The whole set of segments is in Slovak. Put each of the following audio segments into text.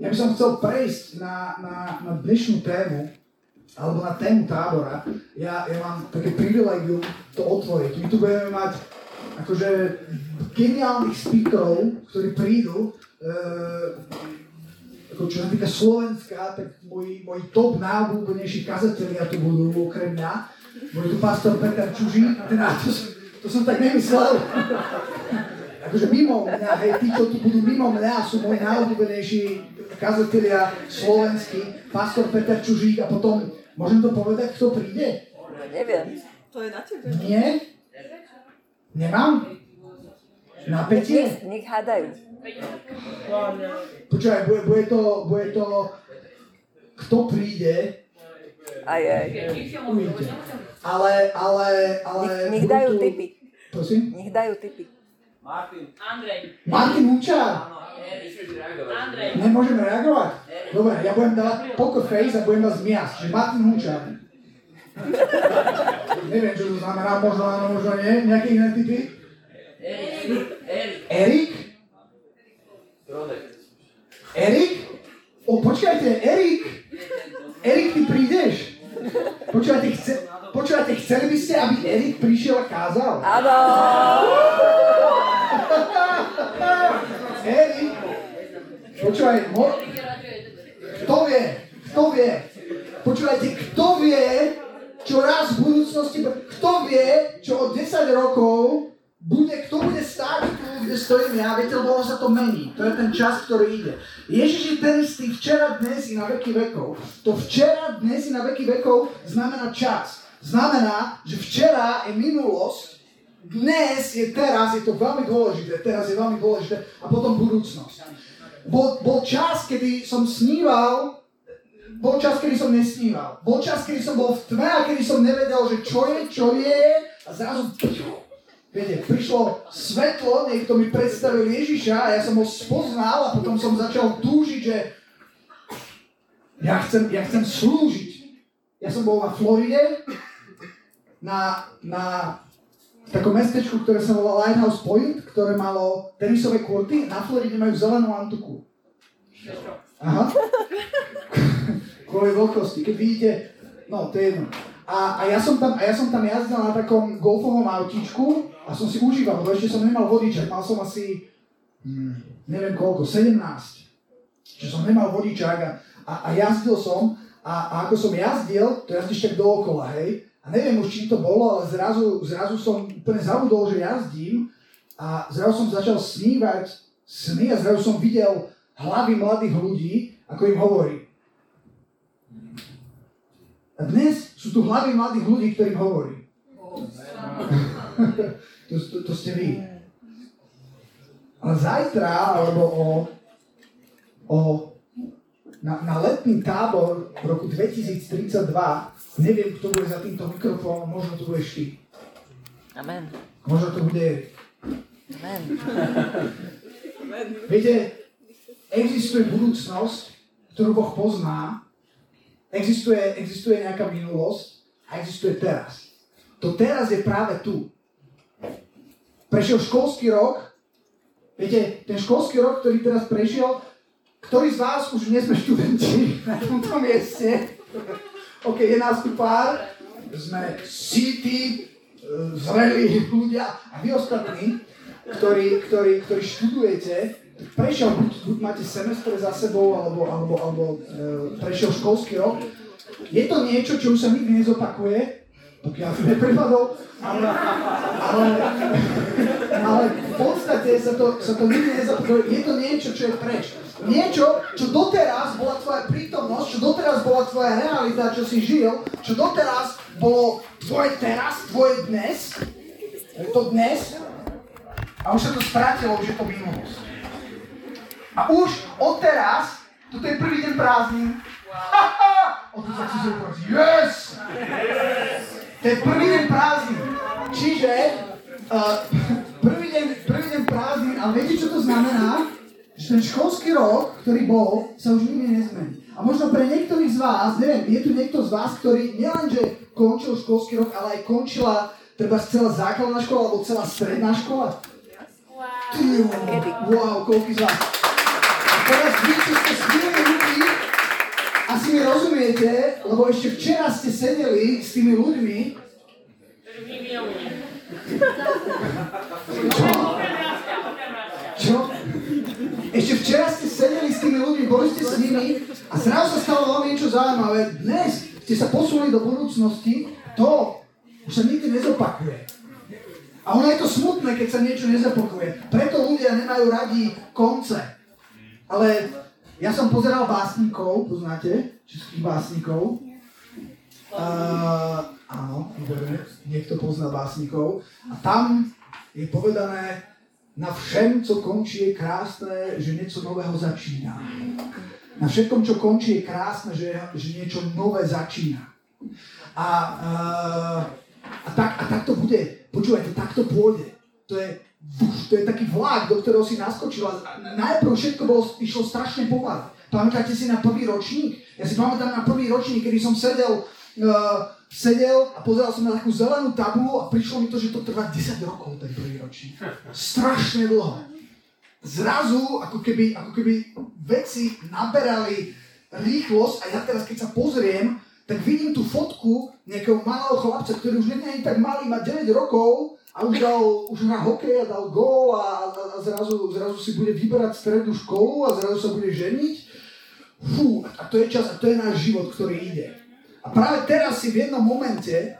Ja by som chcel prejsť na, na, na dnešnú tému, alebo na tému tábora. Ja, ja mám také privilegium to otvoriť. My tu budeme mať akože geniálnych speakerov, ktorí prídu. E, ako čo sa týka Slovenska, tak moji, moji top najobľúbenejší kazatelia tu budú okrem mňa. Bude tu pastor Peter Čuží, teda to, to som tak nemyslel akože mimo mňa, hej, tí, čo tu budú mimo mňa, sú moji najobľúbenejší kazatelia slovenskí, pastor Peter Čužík a potom, môžem to povedať, kto príde? Neviem. To je na tebe. Nie? Nemám? Napätie? Nech, nech hádajú. Počúvaj, bude, bude, to, bude to, kto príde, aj, aj. Uvidíte. Ale, ale, ale... Nech, nech dajú tu... tipy. Prosím? Nech dajú tipy. Martin. Andrej. Martin Hučár. Andrej. Nemôžeme reagovať? Dobre, ja budem dávať poker face a budem vás miasť. Čiže Martin Hučár. Neviem, čo to znamená, možno áno, možno nie. Nejaké iné typy? Erik. Erik? Erik? O, počkajte, Erik! Erik, ty prídeš? Počúvajte, chce, počúvajte, chceli by ste, aby Erik prišiel a kázal? Áno! Erik, počúvaj, mo- kto vie, kto vie, počúvajte, kto vie, čo raz v budúcnosti, kto vie, čo o 10 rokov bude, kto bude stáť tu, kde stojím ja, viete, lebo sa to mení. To je ten čas, ktorý ide. Ježiš je ten istý včera, dnes i na veky vekov. To včera, dnes i na veky vekov znamená čas. Znamená, že včera je minulosť, dnes je teraz, je to veľmi dôležité, teraz je veľmi dôležité a potom budúcnosť. Bol, bol čas, kedy som sníval, bol čas, kedy som nesníval. Bol čas, kedy som bol v tme a kedy som nevedel, že čo je, čo je a zrazu Viete, prišlo svetlo, niekto mi predstavil Ježiša a ja som ho spoznal a potom som začal túžiť, že ja chcem, ja chcem slúžiť. Ja som bol na Floride, na, na takom mestečku, ktoré sa volá Lighthouse Point, ktoré malo tenisové kurty. Na Floride majú zelenú antuku. Aha. Kvôli veľkosti. Keď vidíte, no to je jedno. A, a, ja som tam, a ja som tam jazdil na takom golfovom autíčku a som si užíval, lebo ešte som nemal vodičak. Mal som asi, hmm, neviem koľko, 17. Čiže som nemal vodičák a, a, a jazdil som. A, a ako som jazdil, to jazdíš tak dookola, hej. Neviem už, čím to bolo, ale zrazu, zrazu som úplne zabudol, že jazdím. A zrazu som začal snívať sny a zrazu som videl hlavy mladých ľudí, ako im hovorí. A dnes sú tu hlavy mladých ľudí, ktorým hovorí. to, to, to ste vy. Ale zajtra, alebo o, o na, na letný tábor v roku 2032, neviem, kto bude za týmto mikrofónom, možno to budeš ty. Amen. Možno to bude Amen. Viete, existuje budúcnosť, ktorú Boh pozná, existuje, existuje nejaká minulosť a existuje teraz. To teraz je práve tu. Prešiel školský rok, viete, ten školský rok, ktorý teraz prešiel, ktorý z vás už nie sme študenti na tomto mieste? OK, je nás tu pár, sme city, zrelí ľudia. A vy ostatní, ktorí, ktorí, ktorí študujete, prešiel, buď, buď máte semestre za sebou, alebo, alebo, alebo e, prešiel školský rok, je to niečo, čo už sa nikdy nezopakuje, pokiaľ to neprepadol, ale, ale, ale v podstate sa to, sa to nikdy nezapokojuje. Je to niečo, čo je preč. Niečo, čo doteraz bola tvoja prítomnosť, čo doteraz bola tvoja realita, čo si žil, čo doteraz bolo tvoje teraz, tvoje dnes, to dnes, a už sa to strátilo, už je to minulosť. A už od teraz, toto je prvý deň prázdnin, o to sa chci yes! yes! Je prvý deň prázdnin. Čiže uh, prvý, deň, prvý deň prázdnin, ale viete, čo to znamená? Že ten školský rok, ktorý bol, sa už nikdy nezmení. A možno pre niektorých z vás, neviem, je tu niekto z vás, ktorý nielenže končil školský rok, ale aj končila treba celá základná škola alebo celá stredná škola? Wow. Wow, koľko z vás. A teraz vy, čo ste smili Rozumiete? Lebo ešte včera ste sedeli s tými ľuďmi. Čo? Ešte včera ste sedeli s tými ľuďmi, boli ste s nimi a zrazu sa stalo veľmi niečo zaujímavé. Dnes ste sa posunuli do budúcnosti, to už sa nikdy nezopakuje. A ono je to smutné, keď sa niečo nezopakuje. Preto ľudia nemajú radi konce. Ale ja som pozeral básnikov, poznáte? Českých básnikov. Uh, áno, niekto pozná básnikov. A tam je povedané, na všem, co končí, je krásne, že niečo nového začína. Na všetkom, čo končí, je krásne, že, že niečo nové začína. A, uh, a, tak, a tak to bude. Počúvajte, tak to pôjde. To je, to je taký vlak, do ktorého si naskočila. Najprv všetko bolo, išlo strašne pomaly. Pamätáte si na prvý ročník? Ja si pamätám na prvý ročník, kedy som sedel, uh, sedel a pozeral som na takú zelenú tabulu a prišlo mi to, že to trvá 10 rokov, ten prvý ročník. Strašne dlho. Zrazu, ako keby, ako keby veci naberali rýchlosť a ja teraz, keď sa pozriem, tak vidím tú fotku nejakého malého chlapca, ktorý už nie je tak malý, má 9 rokov a už, dal, už hrá hokej a dal gól a, a, a zrazu, zrazu si bude vyberať strednú školu a zrazu sa bude ženiť Fú, a to je čas, a to je náš život, ktorý ide. A práve teraz si v jednom momente,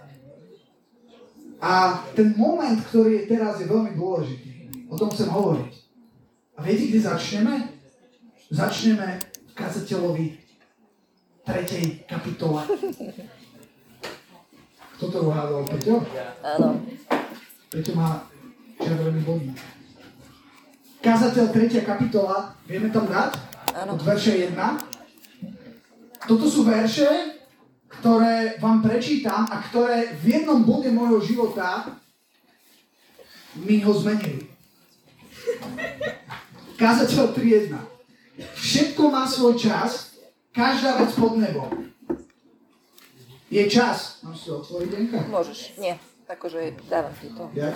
a ten moment, ktorý je teraz, je veľmi dôležitý. O tom chcem hovoriť. A viete, kde začneme? Začneme v kazateľovi 3. kapitole. Kto to uhádol? Peťo? Áno. Peťo má červený bodík. Kazateľ 3. kapitola, vieme tam dať? Áno. Od verše 1. Toto sú verše, ktoré vám prečítam a ktoré v jednom bode môjho života mi ho zmenili. Kázateľ 3.1. Všetko má svoj čas, každá vec pod nebom. Je čas. Mám si to otvoriť? Môžeš. Nie. Akože dávam ti to. Ja.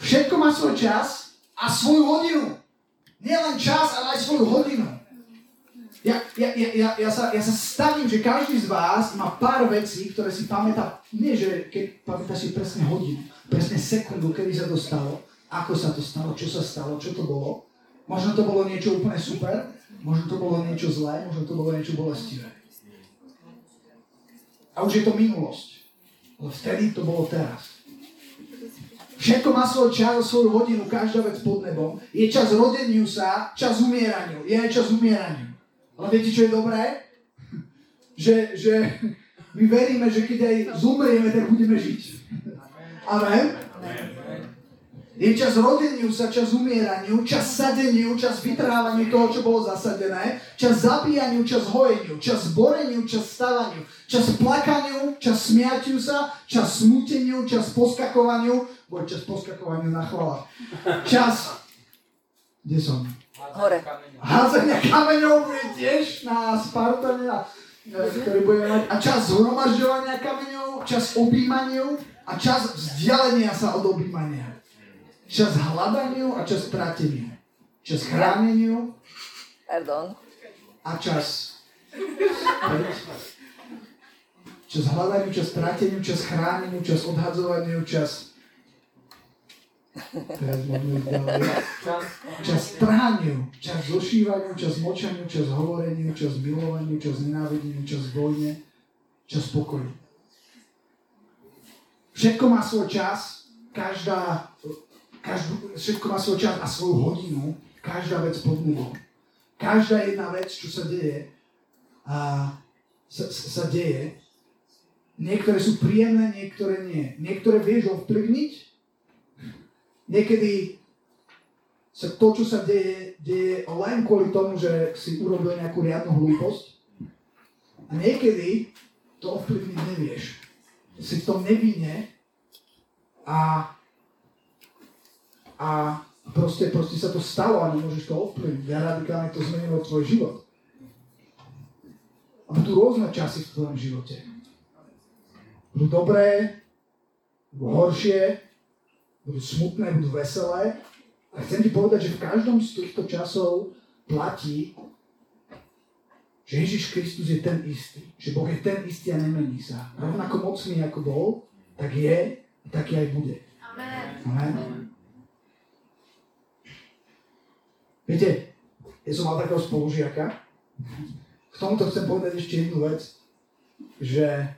Všetko má svoj čas a svoju hodinu. Nie len čas, ale aj svoju hodinu. Ja, ja, ja, ja, ja, sa, ja sa stavím, že každý z vás má pár vecí, ktoré si pamätá, nie že keď pamätá si presne hodinu, presne sekundu, kedy sa to stalo, ako sa to stalo, čo sa stalo, čo to bolo. Možno to bolo niečo úplne super, možno to bolo niečo zlé, možno to bolo niečo bolestivé. A už je to minulosť. Ale vtedy to bolo teraz. Všetko má svoj čas a svoju hodinu, každá vec pod nebom. Je čas rodeniu sa, čas umieraniu. Je aj čas umieraniu. Ale viete, čo je dobré? Že, že my veríme, že keď aj zomrieme, tak budeme žiť. Amen? Je čas rodeniu sa, čas umieraniu, čas sadeniu, čas vytrhávaniu toho, čo bolo zasadené, čas zabíjaniu, čas hojeniu, čas boreniu, čas stavaniu, čas plakaniu, čas smiatiu sa, čas smuteniu, čas poskakovaniu, boj čas poskakovaniu na chvala. Čas, kde som? Hore. Hádzania kameňov bude tiež na Spartane, ktorý budeme mať. A čas zhromažďovania kameňov, čas objímaniu a čas vzdialenia sa od objímania. Čas hľadaniu a čas tráteniu. Čas chráneniu Pardon. a čas... Čas hľadaniu, čas tráteniu, čas chráneniu, čas odhadzovaniu, čas... Teraz. Čas trhaniu, čas zošívaniu, čas močaniu, čas hovoreniu, čas milovaniu, čas nenávideniu, čas vojne, čas pokoju. Všetko má svoj čas, každá, každú, všetko má svoj čas a svoju hodinu, každá vec pod nebom. Každá jedna vec, čo sa deje, a sa, sa deje, niektoré sú príjemné, niektoré nie. Niektoré vieš ovplyvniť, Niekedy sa to, čo sa deje, deje len kvôli tomu, že si urobil nejakú riadnu hlúposť. A niekedy to ovplyvniť nevieš. Si v tom nevinne a, a proste, proste sa to stalo a nemôžeš to ovplyvniť. A radikálne to zmenilo tvoj život. A budú rôzne časy v tvojom živote. Budú dobré, budú horšie, budú smutné, budú veselé. A chcem ti povedať, že v každom z týchto časov platí, že Ježiš Kristus je ten istý. Že Boh je ten istý a nemení sa. Rovnako mocný ako bol, tak je, taký aj bude. Amen. Amen. Viete, ja som mal takého spolužiaka. K tomuto chcem povedať ešte jednu vec, že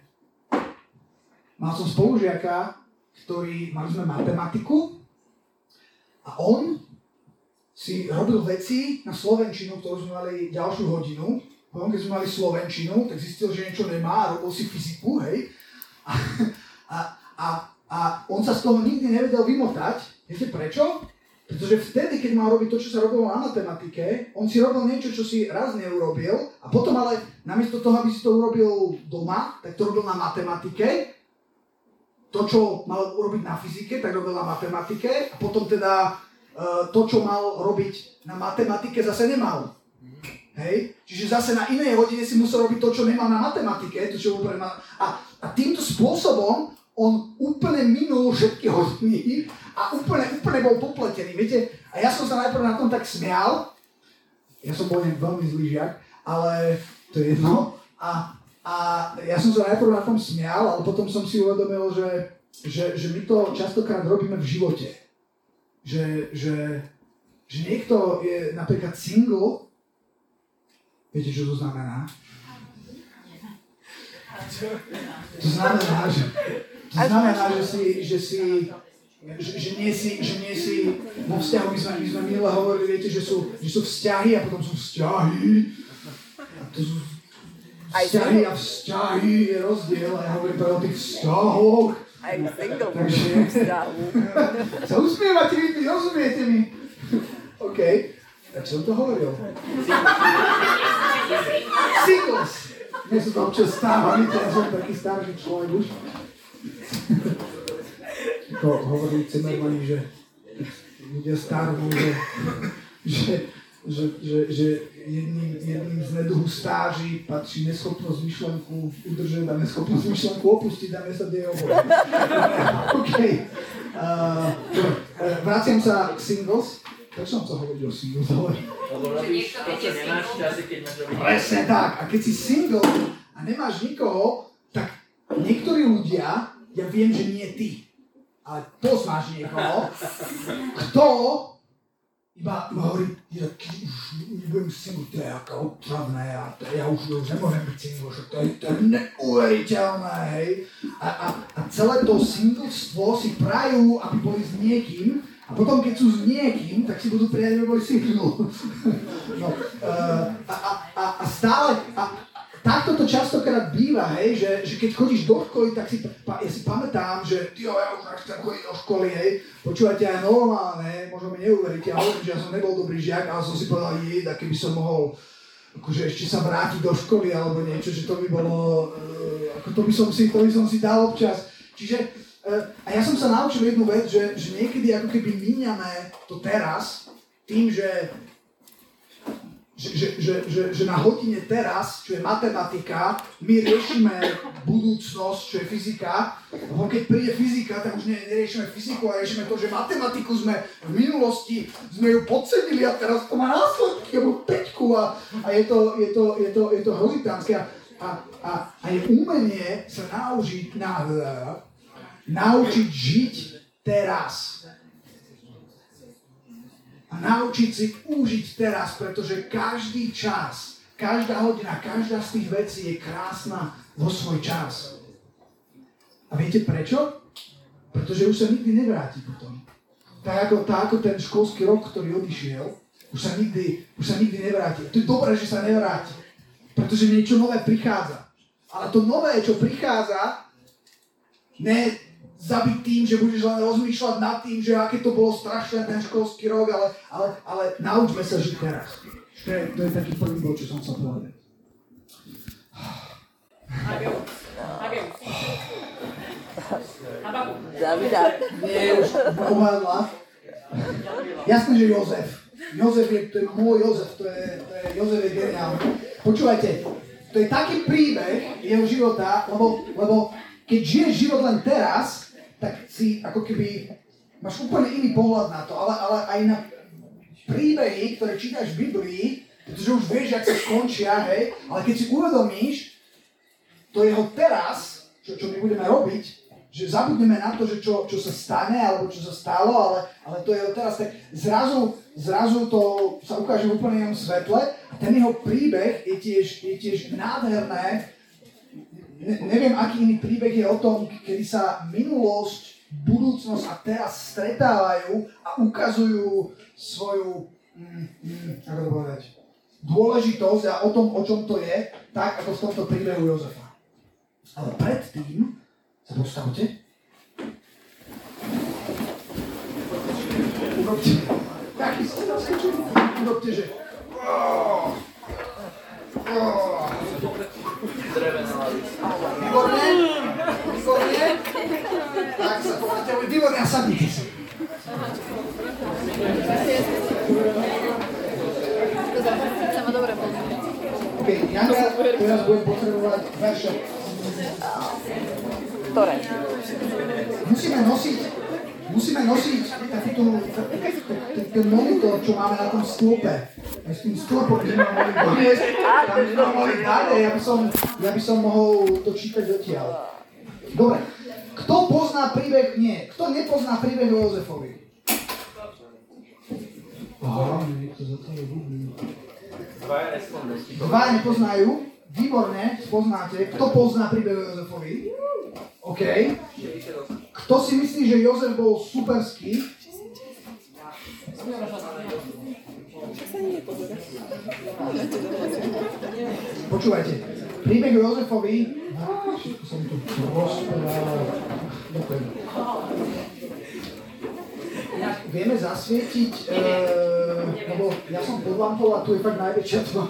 mal som spolužiaka, ktorý, mali sme matematiku a on si robil veci na Slovenčinu, ktorú sme mali ďalšiu hodinu. Potom, keď sme mali Slovenčinu, tak zistil, že niečo nemá a robil si fyziku, hej. A, a, a, a on sa z toho nikdy nevedel vymotať. Viete prečo? Pretože vtedy, keď mal robiť to, čo sa robilo na matematike, on si robil niečo, čo si raz neurobil a potom ale namiesto toho, aby si to urobil doma, tak to robil na matematike. To, čo mal urobiť na fyzike, tak robil na matematike a potom teda uh, to, čo mal robiť na matematike, zase nemal. Hej? Čiže zase na inej hodine si musel robiť to, čo nemal na matematike, to, čo. A, a týmto spôsobom on úplne minul všetky hodiny a úplne, úplne bol popletený, viete? A ja som sa najprv na tom tak smial, ja som bol veľmi zlý žiak, ale to je jedno. A, a ja som sa najprv na tom smial, ale potom som si uvedomil, že, že, že my to častokrát robíme v živote. Že, že, že niekto je napríklad single Viete, čo to znamená? To znamená, že, to znamená, že si, že si že, že, nie si, že nie si vo vzťahu, my sme, my sme minule hovorili, viete, že sú, že sú vzťahy a potom sú vzťahy. A to sú vzťahy a vzťahy je rozdiel a ja hovorím to o tých vzťahoch. Aj Takže, sa usmievate, vy rozumiete mi? OK. Tak som to hovoril. Singles. Mne sa to občas stáva, víte, ja som taký starší človek už. To hovorí Cimmermani, že ľudia starnú, že, že, že, že, že jedným, jedným z neduhu stáži patrí neschopnosť myšlenku udržať a neschopnosť myšlenku opustiť a mne sa deje oboje. OK. Uh, vraciam sa k singles. Prečo som to hovoril o single? Lebo robíš to, čo nemáš časy, keď máš robiť. Presne tak. A keď si single a nemáš nikoho, tak niektorí ľudia, ja viem, že nie ty, ale poznáš niekoho, kto iba, iba hovorí, ja už nebudem single, to je aká otravné a to, ja už, už nemôžem byť single, že to je, to je neuveriteľné, hej. A, a, a celé to singlestvo si prajú, aby boli s niekým, a potom, keď sú s niekým, tak si budú prijať, aby boli single. no, uh, a, a, a stále, a, takto to častokrát býva, hej, že, že keď chodíš do školy, tak si, pa, ja si pamätám, že tyjo, ja už chcem chodiť do školy, hej, počúvate aj normálne, možno mi neuveríte, ja hovorím, že ja som nebol dobrý žiak, ale som si povedal, jej, keby som mohol akože ešte sa vrátiť do školy alebo niečo, že to by bolo, uh, ako to by som si, to by som si dal občas. Čiže Eh, a ja som sa naučil jednu vec, že, že niekedy ako keby míňame to teraz tým, že, že, že, že, že, že na hodine teraz, čo je matematika, my riešime budúcnosť, čo je fyzika. A potom keď príde fyzika, tak už neriešime fyziku, ale riešime to, že matematiku sme v minulosti, sme ju podcenili a teraz to má následky, alebo peťku a, a je to, je to, je to, je to hrozitánske. A, a, a je umenie sa naučiť na, naučiť žiť teraz. A naučiť si užiť teraz, pretože každý čas, každá hodina, každá z tých vecí je krásna vo svoj čas. A viete prečo? Pretože už sa nikdy nevráti potom. Tak ako, tak ako ten školský rok, ktorý odišiel, už sa nikdy, už sa nikdy nevráti. To je dobré, že sa nevráti. Pretože niečo nové prichádza. Ale to nové, čo prichádza, ne, zabiť tým, že budeš len rozmýšľať nad tým, že aké to bolo strašné ten školský rok, ale, ale, ale naučme sa žiť teraz. To je, to je taký prvý bod, čo som sa povedal. Davida. Nie, už uhádla. Jasné, že Jozef. Jozef je, to je môj Jozef, to je, to je Jozef je geniálny. Počúvajte, to je taký príbeh jeho života, lebo, lebo keď žiješ život len teraz, tak si ako keby máš úplne iný pohľad na to, ale, ale aj na príbehy, ktoré čítaš v Biblii, Pretože už vieš, sa skončia, hej, ale keď si uvedomíš to jeho teraz, čo, čo my budeme robiť, že zabudneme na to, že čo, čo sa stane, alebo čo sa stalo, ale, ale to je teraz tak zrazu, zrazu to sa ukáže v úplne inom svetle a ten jeho príbeh je tiež, je tiež nádherné. Ne, neviem, aký iný príbeh je o tom, kedy sa minulosť, budúcnosť a teraz stretávajú a ukazujú svoju, mm, mm, dôležitosť a o tom, o čom to je, tak ako v tomto príbehu Jozefa. Ale predtým sa postavte. Urobte, taký ste zaskočení, urobte, že. Výborne, výborne. Tak sa poďte, výborne a sadnite si. Sa ma dobre pozrieť. OK, Janka, teraz budem potrebovať verše. Ktoré? Musíme nosiť, musíme nosiť taký tu, ten, ten monitor, čo máme na tom stĺpe. Aj s tým stĺpom, kde mám mohli doniesť, tam mohli dať a ja by som, ja by som mohol to čítať odtiaľ. Dobre, kto pozná príbeh, nie, kto nepozná príbeh o Jozefovi? Aha, niekto za to je. Dva nepoznajú, výborne, poznáte. Kto pozná príbeh o Jozefovi? OK. Kto si myslí, že Jozef bol superský? Počúvajte, príbeh Jozefovi... Som tu. Vieme zasvietiť, e, lebo ja som pod lampou a tu je fakt najväčšia tma.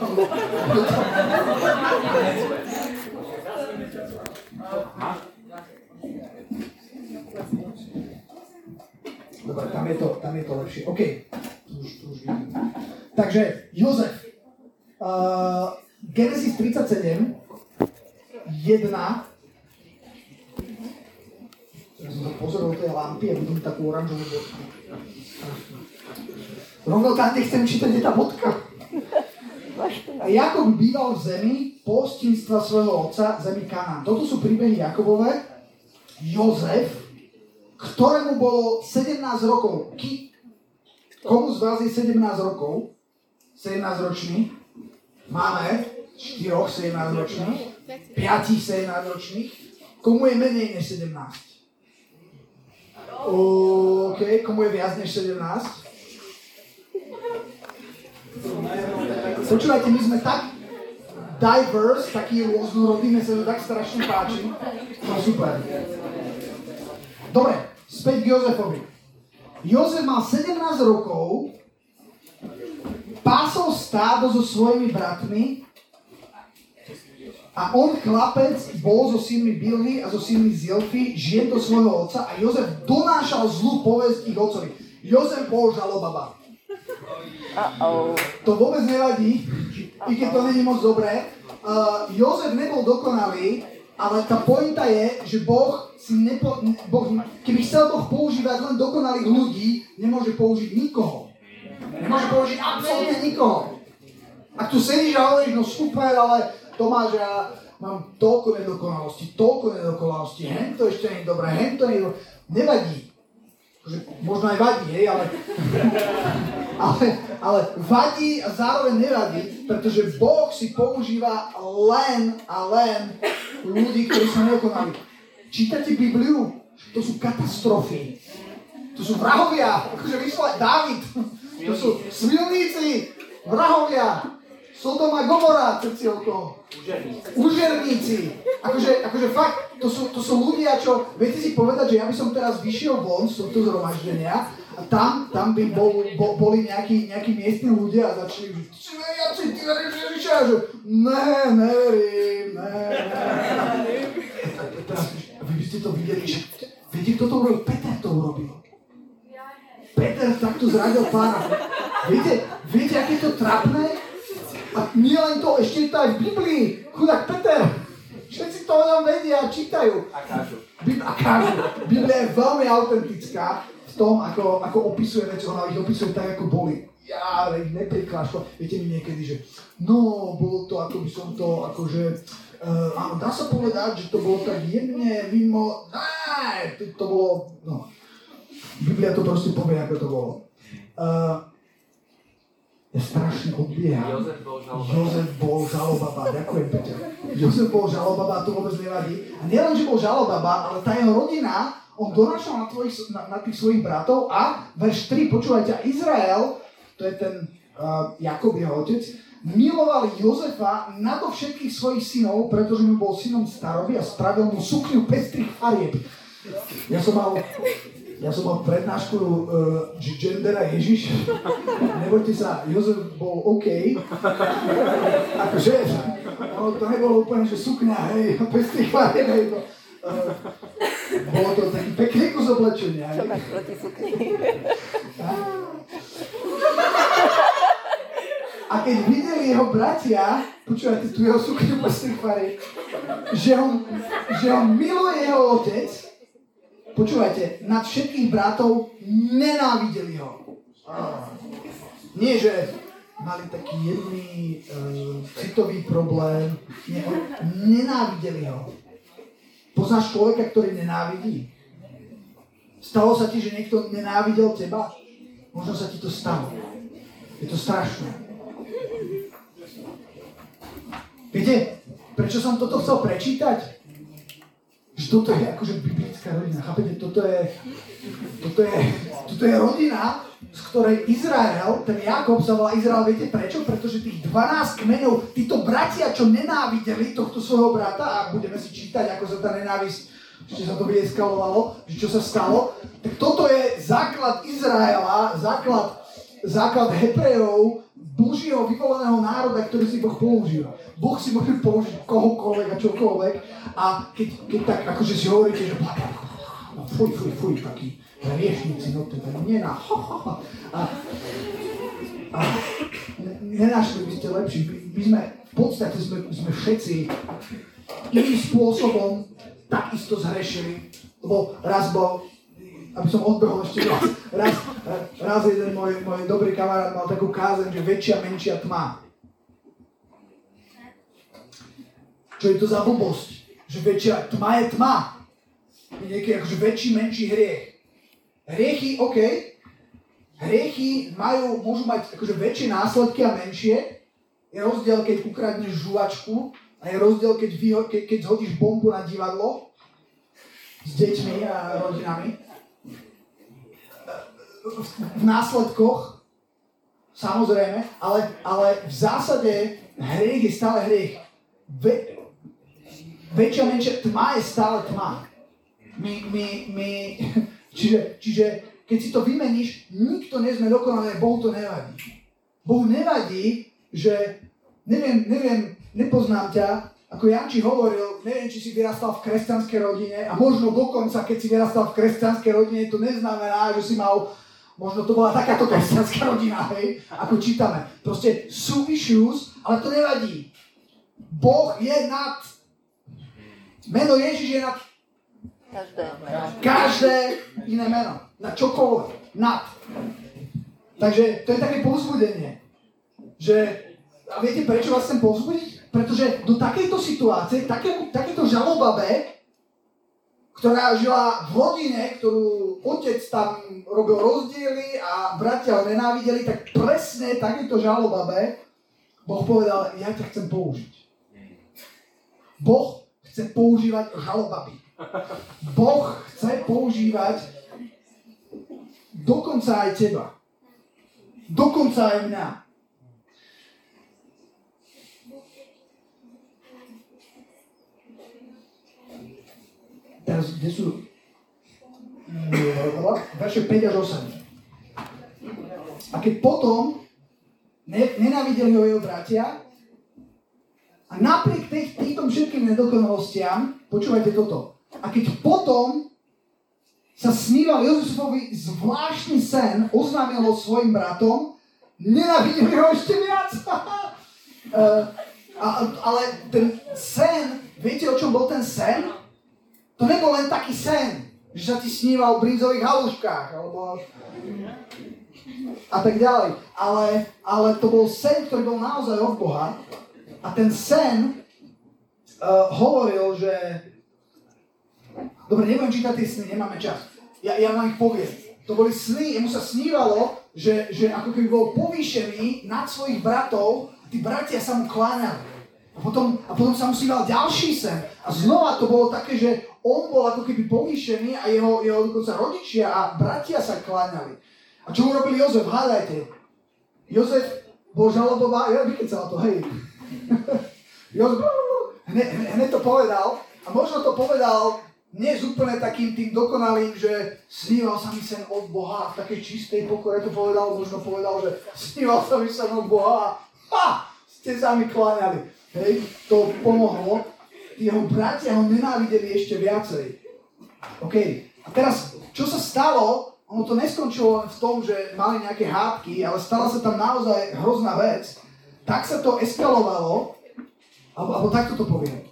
Dobre, tam je to, tam je to lepšie. OK, tu už, tu už vidím. Takže, Jozef. Uh, Genesis 37, 1. Ja som sa pozrel do tej lampy a vidím takú oranžovú bodku. Rovno tam nechcem čítať, je tá bodka. A Jakob býval v zemi postinstva svojho otca, zemi Kanán. Toto sú príbehy Jakobové. Jozef, ktorému bolo 17 rokov. Ki, komu z vás je 17 rokov? 17 ročný? Máme 4 17 ročných, 5 17 ročných. Komu je menej než 17? OK, komu je viac než 17? Počúvajte, my sme tak diverse, taký rôznorodý, mne sa to tak strašne páči. No super. Dobre, späť k Jozefovi. Jozef mal 17 rokov, pásol stádo so svojimi bratmi a on, chlapec, bol so synmi Bilhy a so synmi Zilfy, žien do svojho otca a Jozef donášal zlú povesť ich otcovi. Jozef bol žalobaba. Uh-oh. To vôbec nevadí, i keď to není moc dobré. Uh, Jozef nebol dokonalý, ale tá pointa je, že Boh si nepo, ne- boh, keby chcel Boh používať len dokonalých ľudí, nemôže použiť nikoho. Nemôže použiť absolútne nikoho. Ak tu sedíš a hovoríš, no super, ale Tomáš, ja mám toľko nedokonalosti, toľko nedokonalosti, hen to ešte nie je dobré, hen to nie je dobré. Nevadí. Možno aj vadí, hej, ale, ale, ale vadí a zároveň nevadí, pretože Boh si používa len a len ľudí, ktorí sú nedokonali. Čítate Bibliu? To sú katastrofy. To sú vrahovia, akože vyslať Dávid. To sú smilníci, vrahovia. Sodom a Gomora, všetci okolo. Úžerníci. Úžerníci. Akože, akože fakt, to sú, to sú ľudia, čo, viete si povedať, že ja by som teraz vyšiel von z tohto zhromaždenia a tam, tam by bol, bo, boli nejakí, nejakí miestni ľudia a začali, že ty si veriaci, ty veríš Ježiša, že ne, neverím, ne, ne. A teraz, vy by ste to videli, že viete, kto to urobil? Peter to urobil. Peter takto zradil pána. Viete, viete, aké to trapné? A nie len to, ešte je to aj v Biblii. Chudák Peter. Všetci to o ňom vedia čítajú. A kážu. Bib- a kážu. Biblia je veľmi autentická v tom, ako, ako opisuje veci, ona ich opisuje tak, ako boli. ja ich nepriklášlo. Viete mi niekedy, že no, bolo to, ako by som to, akože, uh, áno, dá sa povedať, že to bolo tak jemne, mimo, ne, to, to bolo, no. Biblia to proste povie, ako to bolo. Uh, ja strašne odbieham. Jozef bol žalobaba. Jozef bol žalobaba, ďakujem Peťa. Jozef bol žalobaba, to vôbec nevadí. A nielen, že bol žalobaba, ale tá jeho rodina, on donášal na, tvojich, na, na tých svojich bratov a verš 3, počúvajte, Izrael, to je ten uh, Jakob, jeho otec, miloval Jozefa nad všetkých svojich synov, pretože mu bol synom staroby a spravil mu sukňu pestrých farieb. Ja som mal ja som mal prednášku uh, gendera Ježiš. Nebojte sa, Jozef bol OK. Akože, no, to nebolo úplne, že sukňa, hej, pestý chvále, hej. To, uh, bolo to taký pekný kus oblečenia. Čo máš proti sukni? A keď videli jeho bratia, počúvajte tu jeho sukňu pestých farieb, že že ho miluje jeho otec, počúvajte, nad všetkých bratov nenávideli ho. Nie, že mali taký jemný uh, citový problém. Nie, nenávideli ho. Poznáš človeka, ktorý nenávidí? Stalo sa ti, že niekto nenávidel teba? Možno sa ti to stalo. Je to strašné. Viete, prečo som toto chcel prečítať? Že toto je akože biblická rodina. Chápete, toto je, toto je, toto je rodina, z ktorej Izrael, ten Jakob sa volá Izrael, viete prečo? Pretože tých 12 kmenov, títo bratia, čo nenávideli tohto svojho brata, a budeme si čítať, ako sa tá nenávisť, ešte sa to vyeskalovalo, že čo sa stalo, tak toto je základ Izraela, základ, základ Hebrejov, Božieho vyvoleného národa, ktorý si Boh používa. Boh si môže použiť kohokoľvek a čokoľvek a keď, keď tak akože si hovoríte, že no, fuj, fuj, fuj, takí hriešnici, no teda nie na a, a nenašli by ste lepší. My sme, v podstate sme, sme všetci iným spôsobom takisto zhrešili, lebo raz bol aby som odbehol ešte raz. Raz, raz jeden môj, môj dobrý kamarát mal takú kázeň, že väčšia, menšia tma. Čo je to za blbosť? Že väčšia tma je tma. Je nejaký akože väčší, menší hriech. Hriechy, OK. Hriechy majú, môžu mať akože väčšie následky a menšie. Je rozdiel, keď ukradneš žuvačku a je rozdiel, keď, vyho, keď, keď zhodíš bombu na divadlo s deťmi a rodinami. V následkoch, samozrejme, ale, ale v zásade hriech je stále hriech. Ve, väčšia, menšia, tma je stále tma. My, my, my, čiže, čiže keď si to vymeníš, nikto nie sme dokonalé, Bohu to nevadí. Bohu nevadí, že neviem, neviem, nepoznám ťa, ako Janči hovoril, neviem, či si vyrastal v kresťanskej rodine a možno dokonca, keď si vyrastal v kresťanskej rodine, to neznamená, že si mal, možno to bola takáto kresťanská rodina, hej, ako čítame. Proste sú issues, ale to nevadí. Boh je nad Meno Ježiš je nad Každé každé iné meno. Na čokoľvek. Nad. Takže to je také povzbudenie. Že, a viete, prečo vás chcem povzbudiť? Pretože do takejto situácie, také, takéto žalobabe, ktorá žila v rodine, ktorú otec tam robil rozdiely a bratia ho nenávideli, tak presne takéto žalobabe Boh povedal, ja ťa chcem použiť. Boh chce používať žalobaby. Boh chce používať dokonca aj teba. Dokonca aj mňa. Teraz, kde sú verše 5 až 8. A keď potom nenávideli ho jeho bratia, a napriek tých, týmto všetkým nedokonalostiam, počúvajte toto, a keď potom sa sníval Jozefovi zvláštny sen, oznámil ho svojim bratom, nenávideli ho ešte viac. a, ale ten sen, viete o čom bol ten sen? To nebol len taký sen, že sa ti sníval v brinzových haluškách, alebo a tak ďalej. Ale, ale to bol sen, ktorý bol naozaj od Boha. A ten sen uh, hovoril, že... Dobre, nebudem čítať tie sny, nemáme čas. Ja, ja vám ich poviem. To boli sny, jemu sa snívalo, že, že ako keby bol povýšený nad svojich bratov a tí bratia sa mu kláňali. A potom, a potom sa mu sníval ďalší sen. A znova to bolo také, že on bol ako keby povýšený a jeho, jeho dokonca rodičia a bratia sa kláňali. A čo urobil Jozef? Hádajte. Jozef bol žalobová, ja vykecal to, hej. Jozef hneď, hneď to povedal a možno to povedal nie s úplne takým tým dokonalým, že sníval sa mi sen od Boha v takej čistej pokore to povedal, možno povedal, že sníval sa mi sen od Boha ha, ste sa mi kláňali. Hej, to pomohlo. Jeho bratia ho nenávideli ešte viacej. OK, a teraz, čo sa stalo, ono to neskončilo len v tom, že mali nejaké hádky, ale stala sa tam naozaj hrozná vec. Tak sa to eskalovalo, alebo, alebo takto to poviem,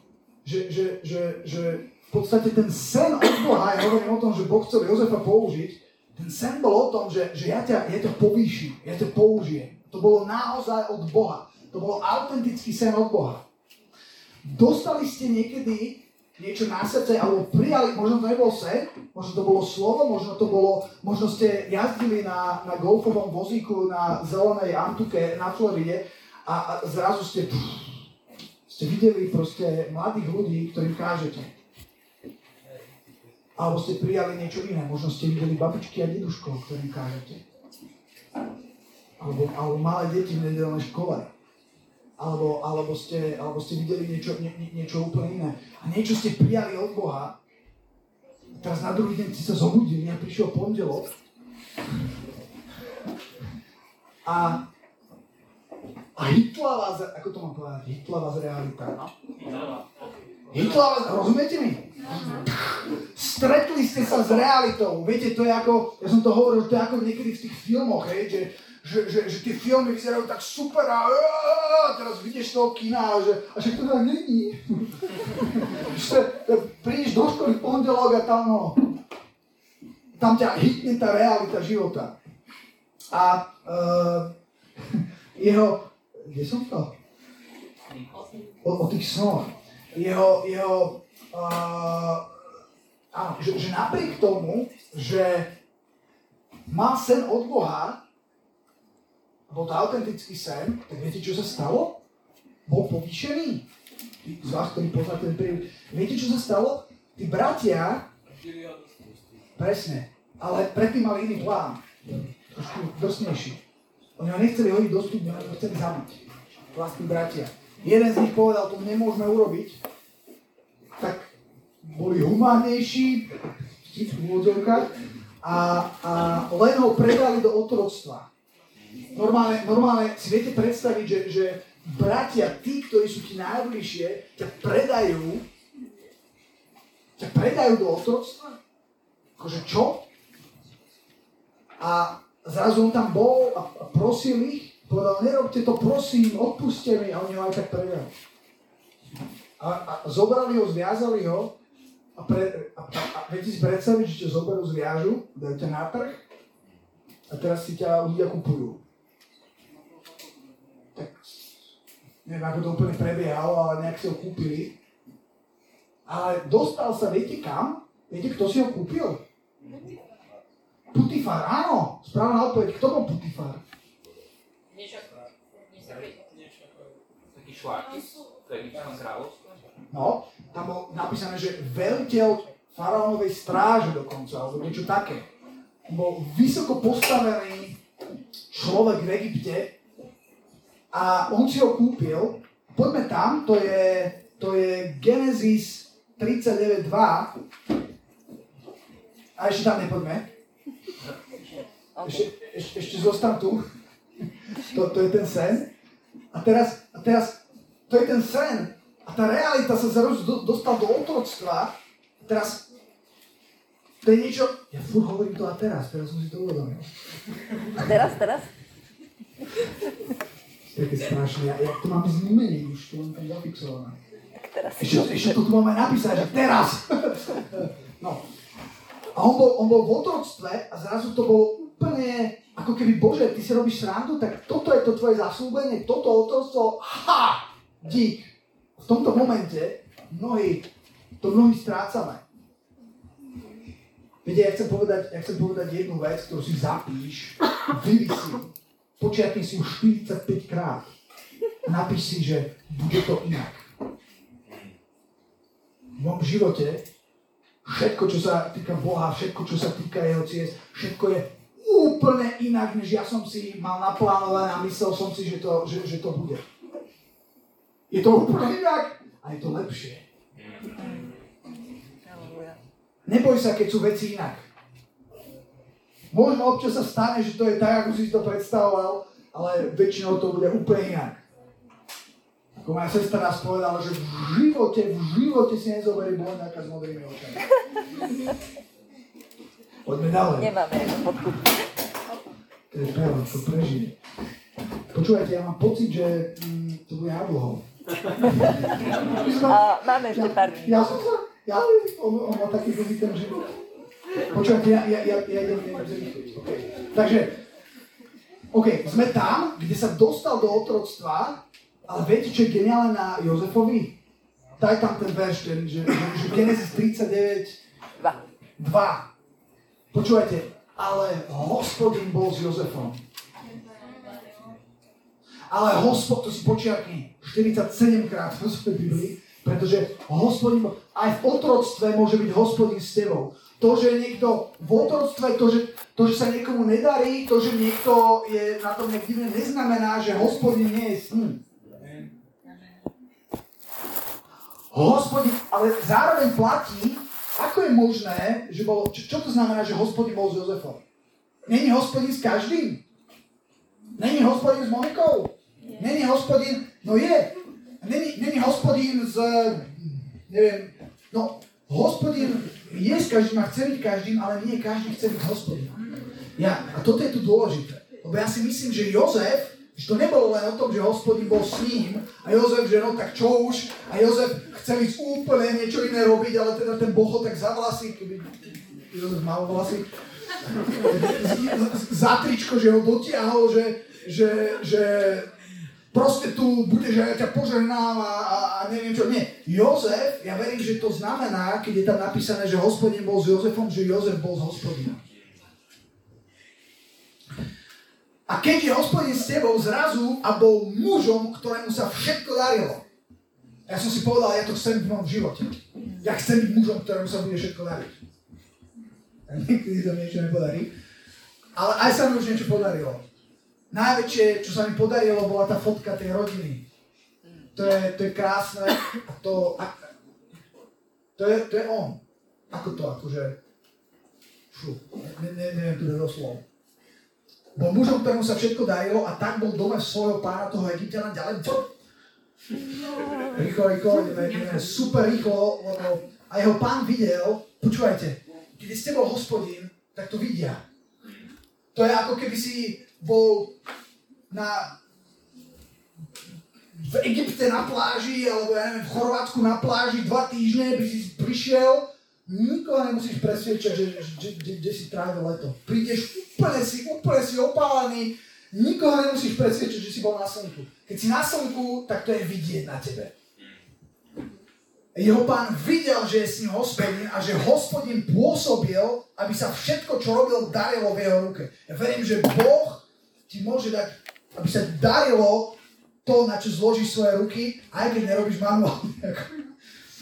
že, že, že, že v podstate ten sen od Boha, ja hovorím o tom, že Boh chcel Jozefa použiť, ten sen bol o tom, že, že ja, ťa, ja ťa povýšim, ja ťa použijem. To bolo naozaj od Boha. To bol autentický sen od Boha. Dostali ste niekedy niečo na srdce, alebo prijali, možno to nebol sen, možno to bolo slovo, možno to bolo, možno ste jazdili na, na golfovom vozíku na zelenej Antuke na Floride a, a zrazu ste, pff, ste videli proste mladých ľudí, ktorým kážete alebo ste prijali niečo iné. Možno ste videli babičky a deduškov, ktorým kážete. Alebo, alebo malé deti v nedelnej škole. Alebo, alebo, ste, alebo ste videli niečo, nie, niečo úplne iné. A niečo ste prijali od Boha. A teraz na druhý deň ste sa zobudili a prišiel pondelok. A, a hitla vás, ako to mám povedať, hitla vás realita. Hitla vás, rozumiete mi? Stretli ste sa s realitou. Viete, to je ako, ja som to hovoril, to je ako niekedy v tých filmoch, hej, že, že, že, že tie filmy vyzerajú tak super a, a teraz vidieš toho kina a že, a že to tak není. prídeš do školy pondelok a tam, no, tam ťa hitne tá realita života. A uh, jeho, kde som to? O, o tých snoch. Jeho, jeho uh, áno, že, že napriek tomu, že má sen od Boha, bol to autentický sen, tak viete, čo sa stalo? Bol povýšený. Tí z vás, ktorí poznáte ten príbeh. Viete, čo sa stalo? Tí bratia, presne, ale predtým mali iný plán. Trošku drsnejší. Oni ho nechceli hodiť do studne, oni ho chceli zabiť. Vlastní bratia. Jeden z nich povedal, to nemôžeme urobiť, tak boli humánnejší v úvodzovkách a, a len ho predali do otroctva. Normálne, normálne si viete predstaviť, že, že bratia, tí, ktorí sú ti najbližšie, ťa predajú ťa predajú do otroctva? Akože čo? A zrazu on tam bol a, a prosil ich, povedal, nerobte to, prosím, odpuste mi a oni ho aj tak predali. A, a zobrali ho, zviazali ho a, pre, a, a, a viete si predstaviť, že ťa zoberú, zviažu, dajú ťa na trh a teraz si ťa ľudia kupujú. Tak neviem, ako to úplne prebiehalo, ale nejak si ho kúpili. Ale dostal sa, viete kam? Viete, kto si ho kúpil? Putifar, áno, správna odpoveď. Kto bol Putifar? Taký kráľovstvo. No, tam bol napísané, že veliteľ faraónovej stráže dokonca, alebo niečo také. Bol vysoko postavený človek v Egypte a on si ho kúpil. Poďme tam, to je, to je Genesis 39.2. A ešte tam nepoďme. Ešte, ešte, ešte zostan tu. To, to je ten sen. A teraz, a teraz, to je ten sen. A tá realita sa dostal do otroctva. Teraz, to je niečo, ja furt hovorím to a teraz, teraz som si to uvedomil. A teraz, teraz? Také strašné, ja, ja to mám zmeniť už, to mám tam zafixované. Ešte, ešte to tu máme napísať, že teraz. no. A on bol, on bol v otroctve a zrazu to bolo úplne, ako keby, Bože, ty si robíš srandu, tak toto je to tvoje zaslúbenie, toto otroctvo, ha, dík. V tomto momente mnohí, to mnohí strácame. Viete, ja chcem povedať, ja chcem povedať jednu vec, ktorú si zapíš, vyvisí, počiatni si už 45 krát. Napíš si, že bude to inak. V mojom živote všetko, čo sa týka Boha, všetko, čo sa týka Jeho ciest, všetko je úplne inak, než ja som si mal naplánované a myslel som si, že to, že, že to bude. Je to úplne inak a je to lepšie. Neboj sa, keď sú veci inak. Možno občas sa stane, že to je tak, ako si to predstavoval, ale väčšinou to bude úplne inak. Ako moja sestra nás povedala, že v živote, v živote si nezoberie nejaká s modrými očami. Poďme ďalej. Nemáme. To je perlo, čo prežije. Počúvajte, ja mám pocit, že mm, to bude. A máme ešte pár minút. Ja som sa, ja, on, on má taký dlhý ten život. Počúvajte, ja, ja, ja, ja idem, idem zrýchliť. Takže, OK, sme tam, kde sa dostal do otroctva, ale viete, čo je geniálne na Jozefovi? Daj tam ten verš, ten, že, že, Genesis 39, Dva. 2. Počúvajte, ale hospodin bol s Jozefom. Ale hospod, to si počiarkni, 47 krát v svojej Biblii, pretože hospodin, aj v otroctve môže byť hospodin s tebou. To, že niekto v otroctve, to že, to, že sa niekomu nedarí, to, že niekto je na tom nejak divne, neznamená, že hospodin nie je s ním. Hospodin, ale zároveň platí, ako je možné, že bol, čo, čo to znamená, že hospodin bol s Jozefom? Není hospodin s každým? Není hospodin s Monikou? Není hospodin, no je. Není, není hospodin s, neviem, no hospodin je s každým a chce byť každým, ale nie každý chce byť hospodin. Ja, a toto je tu dôležité. Lebo ja si myslím, že Jozef, že to nebolo len o tom, že hospodin bol s ním a Jozef, že no tak čo už, a Jozef chcel ísť úplne niečo iné robiť, ale teda ten Boh ho tak za vlasy, keby Jozef mal vlasy, za tričko, že ho dotiahol, že, že, že proste tu budeš a ja ťa požehnám a, a, a neviem čo. Nie. Jozef, ja verím, že to znamená, keď je tam napísané, že hospodin bol s Jozefom, že Jozef bol s hospodinom. A keď je hospodin s tebou zrazu a bol mužom, ktorému sa všetko darilo. Ja som si povedal, ja to chcem v mojom živote. Ja chcem byť mužom, ktorému sa bude všetko dariť. A niekedy sa mi niečo nepodarí. Ale aj sa mi už niečo podarilo. Najväčšie, čo sa mi podarilo, bola tá fotka tej rodiny. To je, to je krásne. To, to, je, to je on. Ako to, akože... Fú, ne, ne, neviem tu doslov. Bol mužom, ktorému sa všetko darilo a tak bol doma svojho pána, toho Egyptiana, ďalej. Rýchlo, rýchlo, super rýchlo, lebo a jeho pán videl, počúvajte, keď s tebou hospodin, tak to vidia. To je ako keby si bol na v Egypte na pláži, alebo ja neviem, v Chorvátsku na pláži dva týždne by si prišiel, nikoho nemusíš presvedčať, že, že, že, že, si trávil leto. Prídeš úplne si, úplne si opálený, nikoho nemusíš presvedčať, že si bol na slnku. Keď si na slnku, tak to je vidieť na tebe. Jeho pán videl, že je s ním hospodin a že hospodin pôsobil, aby sa všetko, čo robil, darilo v jeho ruke. Ja verím, že Boh ti môže dať, aby sa darilo to, na čo zložíš svoje ruky, aj keď nerobíš manuálne.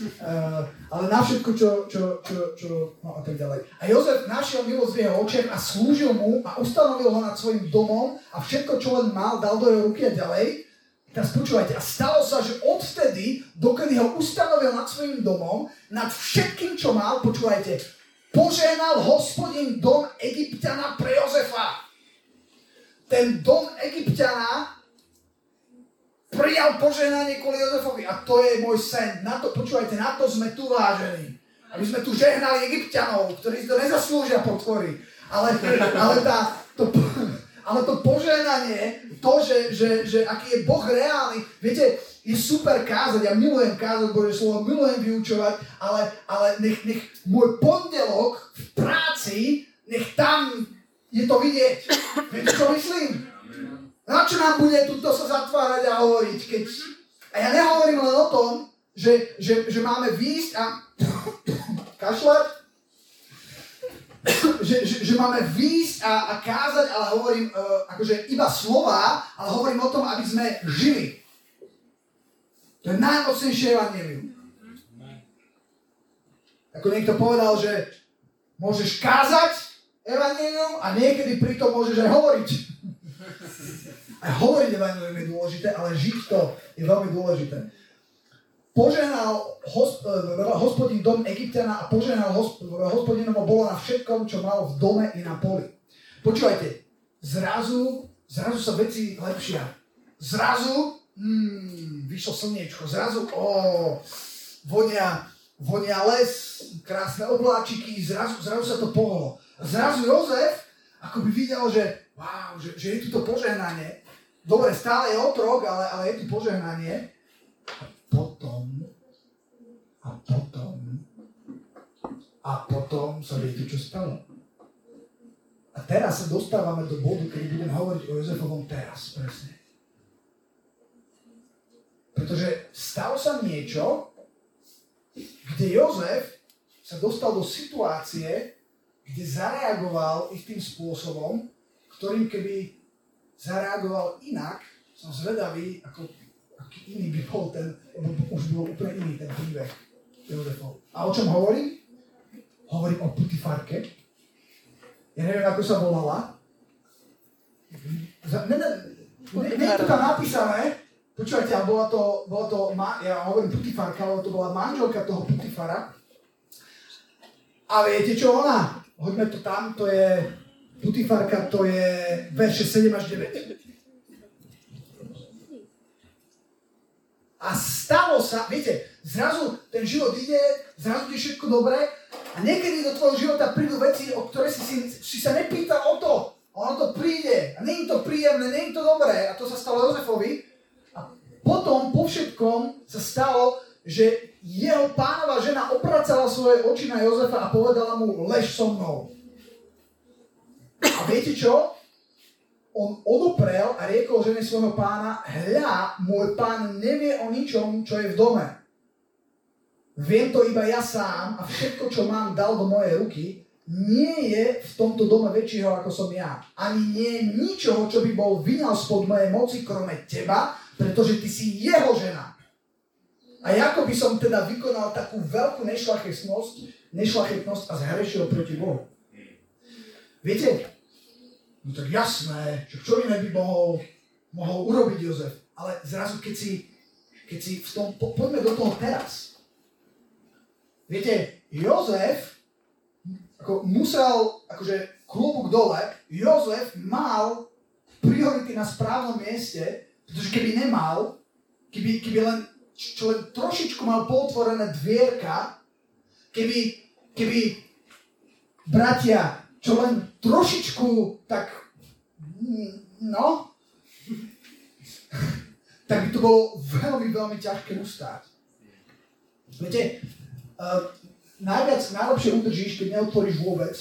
Uh, ale na všetko, čo, čo, čo, čo, no a tak ďalej. A Jozef našiel milosť v jeho očiach a slúžil mu a ustanovil ho nad svojim domom a všetko, čo len mal, dal do jeho ruky a ďalej. Teraz počúvajte, a stalo sa, že odvtedy, dokedy ho ustanovil nad svojim domom, nad všetkým, čo mal, počúvajte, poženal hospodin dom Egyptiana pre Jozefa. Ten dom Egyptiana prijal požehnanie kvôli Jozefovi. A to je môj sen. Na to, počúvajte, na to sme tu vážení. Aby sme tu žehnali Egyptianov, ktorí to nezaslúžia potvory. Ale, ale, tá, to, ale to požehnanie, to, že, že, že aký je Boh reálny, viete, je super kázať, ja milujem kázať Bože slovo, milujem vyučovať, ale, ale nech, nech môj pondelok v práci, nech tam Je to vidieť. Viete, čo myslím? Na čo nám bude tuto sa zatvárať a hovoriť, keď... A ja nehovorím len o tom, že, že, že máme výjsť a kašľať, že, že, že máme výjsť a, a kázať, ale hovorím uh, akože iba slova, ale hovorím o tom, aby sme žili. To je najmocnejšie evangelium. Ako niekto povedal, že môžeš kázať evangelium a niekedy pritom môžeš aj hovoriť. Aj hovoriť evangelium je dôležité, ale žiť to je veľmi dôležité. Poženal hosp- e, dom Egyptiana a poženal hosp- hospodinovo bolo na všetkom, čo malo v dome i na poli. Počúvajte, zrazu, zrazu sa veci lepšia. Zrazu, mm, vyšlo slniečko, zrazu, ó, vonia, vonia les, krásne obláčiky, zrazu, zrazu sa to pohlo. Zrazu Jozef ako by videl, že, wow, že, že je tu to požehnanie. Dobre, stále je otrok, ale, ale je tu požehnanie. A potom, a potom, a potom sa viete, čo stalo. A teraz sa dostávame do bodu, keď budem hovoriť o Jozefovom teraz, presne. Pretože stalo sa niečo, kde Jozef sa dostal do situácie, kde zareagoval istým spôsobom, ktorým keby zareagoval inak, som zvedavý, ako, aký iný by bol ten, lebo už bol úplne iný ten príbeh. A o čom hovorím? Hovorím o Putifarke. Ja neviem, ako sa volala. Ne, ne, ne, nie je to tam napísané, počúvajte, ale bola to, bola to ja hovorím Putifarka, ale to bola manželka toho Putifara. A viete čo ona? Hoďme to tam, to je Putifarka, to je verše 7 až 9. A stalo sa, viete, zrazu ten život ide, zrazu je všetko dobré a niekedy do tvojho života prídu veci, o ktoré si, si, si sa nepýtal o to. A ono to príde. A je to príjemné, je to dobré. A to sa stalo Jozefovi. A potom, po všetkom, sa stalo, že jeho pánova žena opracala svoje oči na Jozefa a povedala mu, lež so mnou. A viete čo? on odoprel a riekol žene svojho pána, hľa, môj pán nevie o ničom, čo je v dome. Viem to iba ja sám a všetko, čo mám, dal do mojej ruky, nie je v tomto dome väčšieho, ako som ja. Ani nie je ničoho, čo by bol vynal spod mojej moci, krome teba, pretože ty si jeho žena. A ako by som teda vykonal takú veľkú nešlachetnosť, nešlachetnosť a zhrešil proti Bohu. Viete, No tak jasné, že čo iné by mohol, mohol urobiť Jozef. Ale zrazu, keď si, keď si v tom, po, poďme do toho teraz. Viete, Jozef ako musel, akože klobúk dole, Jozef mal priority na správnom mieste, pretože keby nemal, keby, keby len, čo len trošičku mal potvorené dvierka, keby, keby bratia čo len trošičku tak, no, tak by to bolo veľmi, veľmi ťažké ustáť. Viete, uh, najviac, najlepšie udržíš, keď neotvoríš vôbec.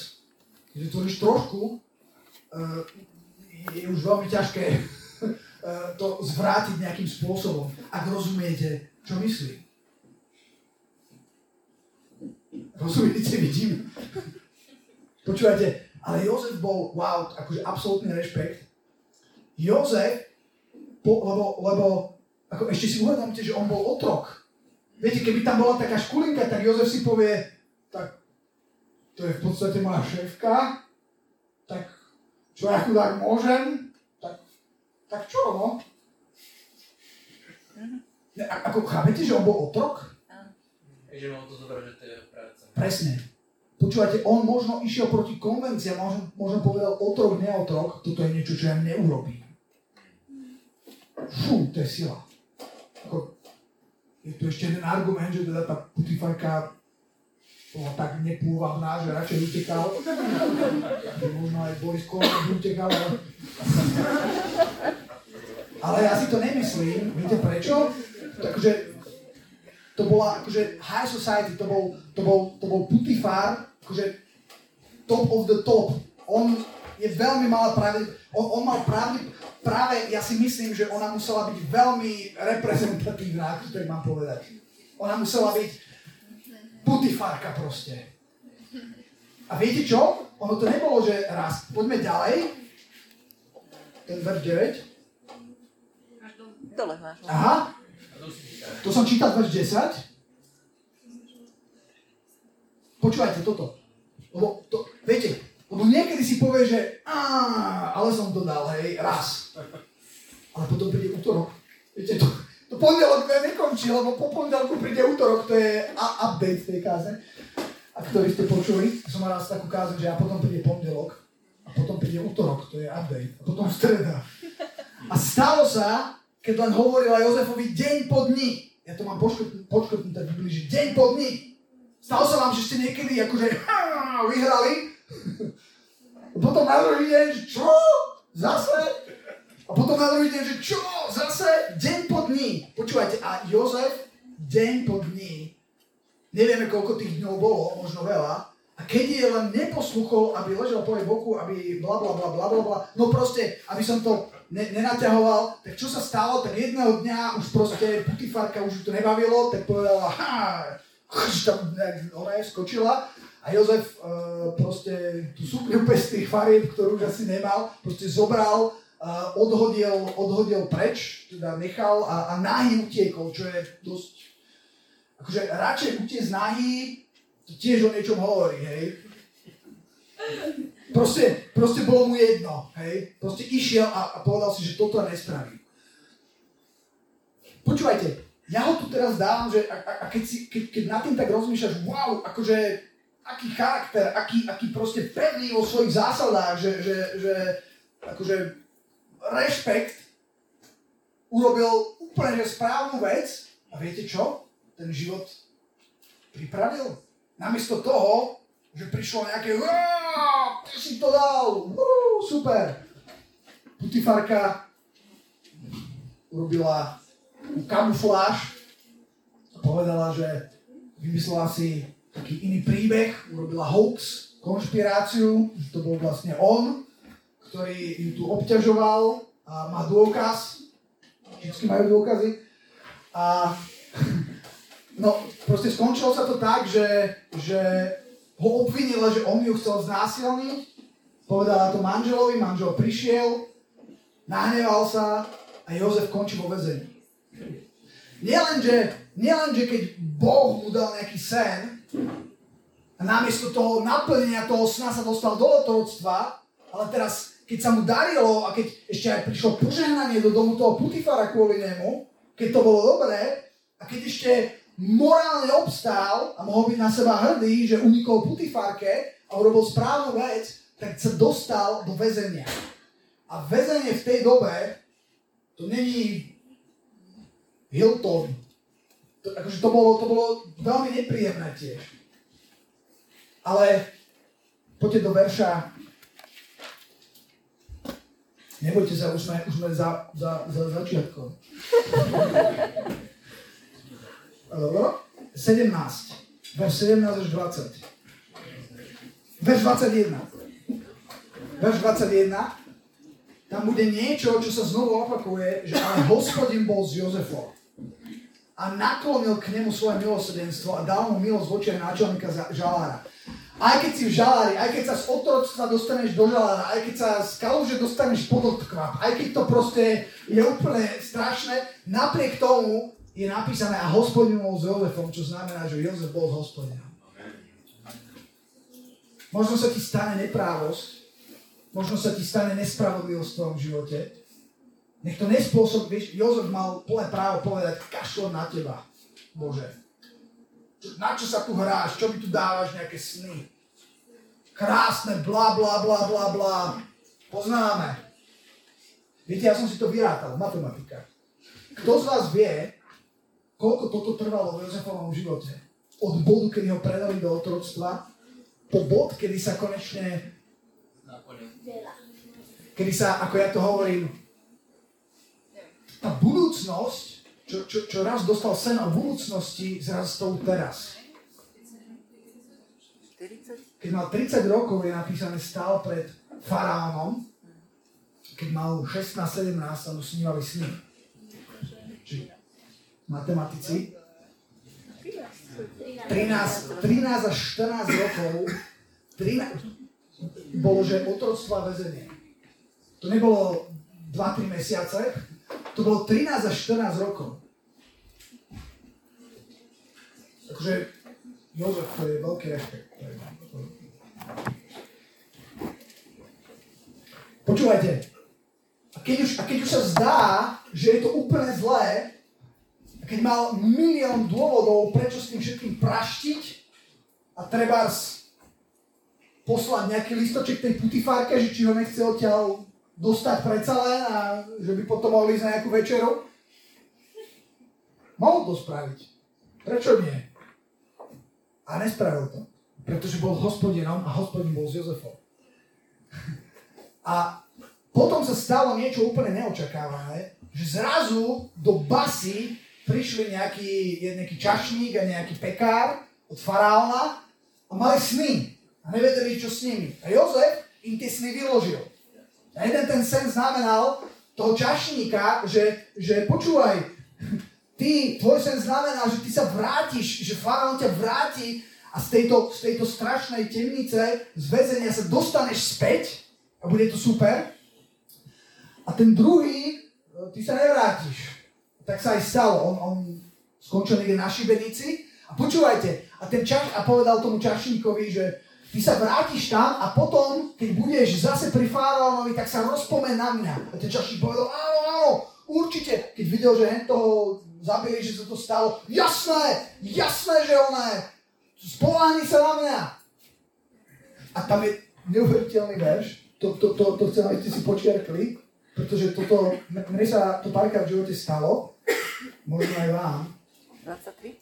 Keď otvoríš trošku, uh, je už veľmi ťažké to zvrátiť nejakým spôsobom, ak rozumiete, čo myslím. Rozumiete, vidím. Počúvajte, ale Jozef bol, wow, akože absolútny rešpekt. Jozef, po, lebo, lebo ako ešte si uvedomte, že on bol otrok. Viete, keby tam bola taká škulinka, tak Jozef si povie, tak to je v podstate moja šéfka, tak čo ja chudák môžem, tak čo, no? Ne, ako chápete, že on bol otrok? Takže mal to zobrať, že to je práca. Presne. Počúvate, on možno išiel proti konvenciám, možno, možno povedal otrok, neotrok, toto je niečo, čo ja neurobím. Fú, to je sila. Ako, je tu ešte jeden argument, že teda tá putifarka bola tak nepôvabná, že radšej utekal. možno aj Boris Kolár utekal. Ale... ale ja si to nemyslím. Viete prečo? Takže to bola akože high society, to bol, to bol, to bol putifár, akože top of the top. On je veľmi malá pravde. On, on mal pravde, práve ja si myslím, že ona musela byť veľmi reprezentatívna, ako to mám povedať. Ona musela byť putifárka proste. A viete čo? Ono to nebolo, že raz. Poďme ďalej. Ten verš 9. Dole máš. Aha. To som čítal verš 10. Počúvajte toto. Lebo to, viete, lebo niekedy si povie, že ale som to dal, hej, raz. Ale potom príde útorok. Viete, to, to pondelok nekončí, lebo po pondelku príde útorok, to je a- update tej káze. A ktorý ste počuli, som mal raz takú kázu, že a potom príde pondelok, a potom príde útorok, to je update, a potom streda. A stalo sa, keď len hovorila Jozefovi deň po dni. Ja to mám počkrt- počkrtnuté v Biblii, že deň po dni. Stalo sa vám, že ste niekedy akože vyhrali? Potom na druhý deň, že čo? Zase? A potom na druhý deň, že čo? Zase? Deň po dni. Počúvajte, a Jozef deň po dni, nevieme koľko tých dňov bolo, možno veľa, a keď je len neposluchol, aby ležel po jej boku, aby bla bla bla bla bla, no proste, aby som to ne, nenaťahoval, tak čo sa stalo, tak jedného dňa už proste Putifarka už to nebavilo, tak povedala, ha, tam ona je skočila a Jozef uh, proste tú sukňu bez tých farieb, ktorú už asi nemal, proste zobral, uh, odhodil, odhodil preč, teda nechal a, a nahý utiekol, čo je dosť, akože radšej utiec nahý, to tiež o niečom hovorí, hej. Proste, proste bolo mu jedno, hej. Proste išiel a, a povedal si, že toto nespraví. Počúvajte, ja ho tu teraz dávam, že a, a, a keď, si, keď, keď nad tým tak rozmýšľaš, wow, akože aký charakter, aký, aký proste pevný vo svojich zásadách, že, že, že akože rešpekt urobil úplne že správnu vec a viete čo? Ten život pripravil. Namiesto toho, že prišlo nejaké "Uá, ty si to dal, Uú, super. Putifarka urobila kamufláž a povedala, že vymyslela si taký iný príbeh, urobila hoax, konšpiráciu, že to bol vlastne on, ktorý ju tu obťažoval a má dôkaz, vždycky majú dôkazy. A no, proste skončilo sa to tak, že, že ho obvinila, že on ju chcel znásilniť, povedala to manželovi, manžel prišiel, nahneval sa a Jozef končí vo väzení. Nielenže, nielenže keď Boh mu dal nejaký sen a namiesto toho naplnenia toho sna sa dostal do otroctva, ale teraz, keď sa mu darilo a keď ešte aj prišlo požehnanie do domu toho Putifara kvôli nemu, keď to bolo dobré, a keď ešte morálne obstál a mohol byť na seba hrdý, že unikol Putifarke a urobil správnu vec, tak sa dostal do väzenia. A väzenie v tej dobe, to není Hilton. To, akože to, bolo, to bolo veľmi nepríjemné tiež. Ale poďte do verša. Nebojte sa, už sme, už sme za, za, za začiatkom. Dobro? 17. Verš 17 až 20. Verš 21. Verš 21. Tam bude niečo, čo sa znovu opakuje, že ale hospodin bol s Jozefom a naklonil k nemu svoje milosrdenstvo a dal mu milosť v očiach náčelníka žalára. Aj keď si v žalári, aj keď sa z otroctva dostaneš do žalára, aj keď sa z kaluže dostaneš pod odkvap, aj keď to proste je úplne strašné, napriek tomu je napísané a hospodin bol s Jozefom, čo znamená, že Jozef bol s. Možno sa ti stane neprávosť, možno sa ti stane nespravodlivosť v tvojom živote, nech to nespôsob, vieš, Jozef mal plné právo povedať, kašlo na teba, Bože. Na čo sa tu hráš, čo mi tu dávaš nejaké sny? Krásne, bla, bla, bla, bla, bla. Poznáme. Viete, ja som si to vyrátal, matematika. Kto z vás vie, koľko toto trvalo v Jozefovom živote? Od bodu, kedy ho predali do otroctva, po bod, kedy sa konečne, kedy sa, ako ja to hovorím, tá budúcnosť, čo, čo, čo raz dostal sen o budúcnosti, zrazu to teraz. 40? keď mal 30 rokov, je napísané, stál pred faraónom, keď mal 16-17 sa mu snívali sny. Matematici. 13, 13 až 14 rokov 13, bolo, že otroctvo a väzenie. To nebolo 2-3 mesiace, to bolo 13 až 14 rokov. Takže Jozef, to je veľký rešpekt. Počúvajte, a keď, už, a keď už sa zdá, že je to úplne zlé, keď mal milión dôvodov, prečo s tým všetkým praštiť a treba poslať nejaký listoček tej putifárke, že či ho nechce odtiaľ dostať predsa len a že by potom mohli ísť na nejakú večeru. Mohol to spraviť. Prečo nie? A nespravil to. Pretože bol hospodinom a hospodin bol s Jozefom. A potom sa stalo niečo úplne neočakávané, že zrazu do basy prišli nejaký, nejaký čašník a nejaký pekár od faraóna a mali sny a nevedeli, čo s nimi. A Jozef im tie sny vyložil. A jeden ten sen znamenal toho čašníka, že, že počúvaj, ty, tvoj sen znamená, že ty sa vrátiš, že faraón ťa vráti a z tejto, z tejto strašnej temnice, z väzenia sa dostaneš späť a bude to super. A ten druhý, ty sa nevrátiš. Tak sa aj stalo. On, on skončil niekde na šibenici. A počúvajte, a, ten čaš, a povedal tomu čašníkovi, že ty sa vrátiš tam a potom, keď budeš zase pri faraónovi, tak sa rozpomen na mňa. A ten čašník povedal, áno, áno, určite. Keď videl, že hen toho zabili, že sa to stalo, jasné, jasné, že ona je. Spoláhni sa na mňa. A tam je neuveriteľný verš, to, to, to, to chcem, aby ste si počiarkli, pretože toto, mne sa to párkrát v živote stalo, možno aj vám. 23?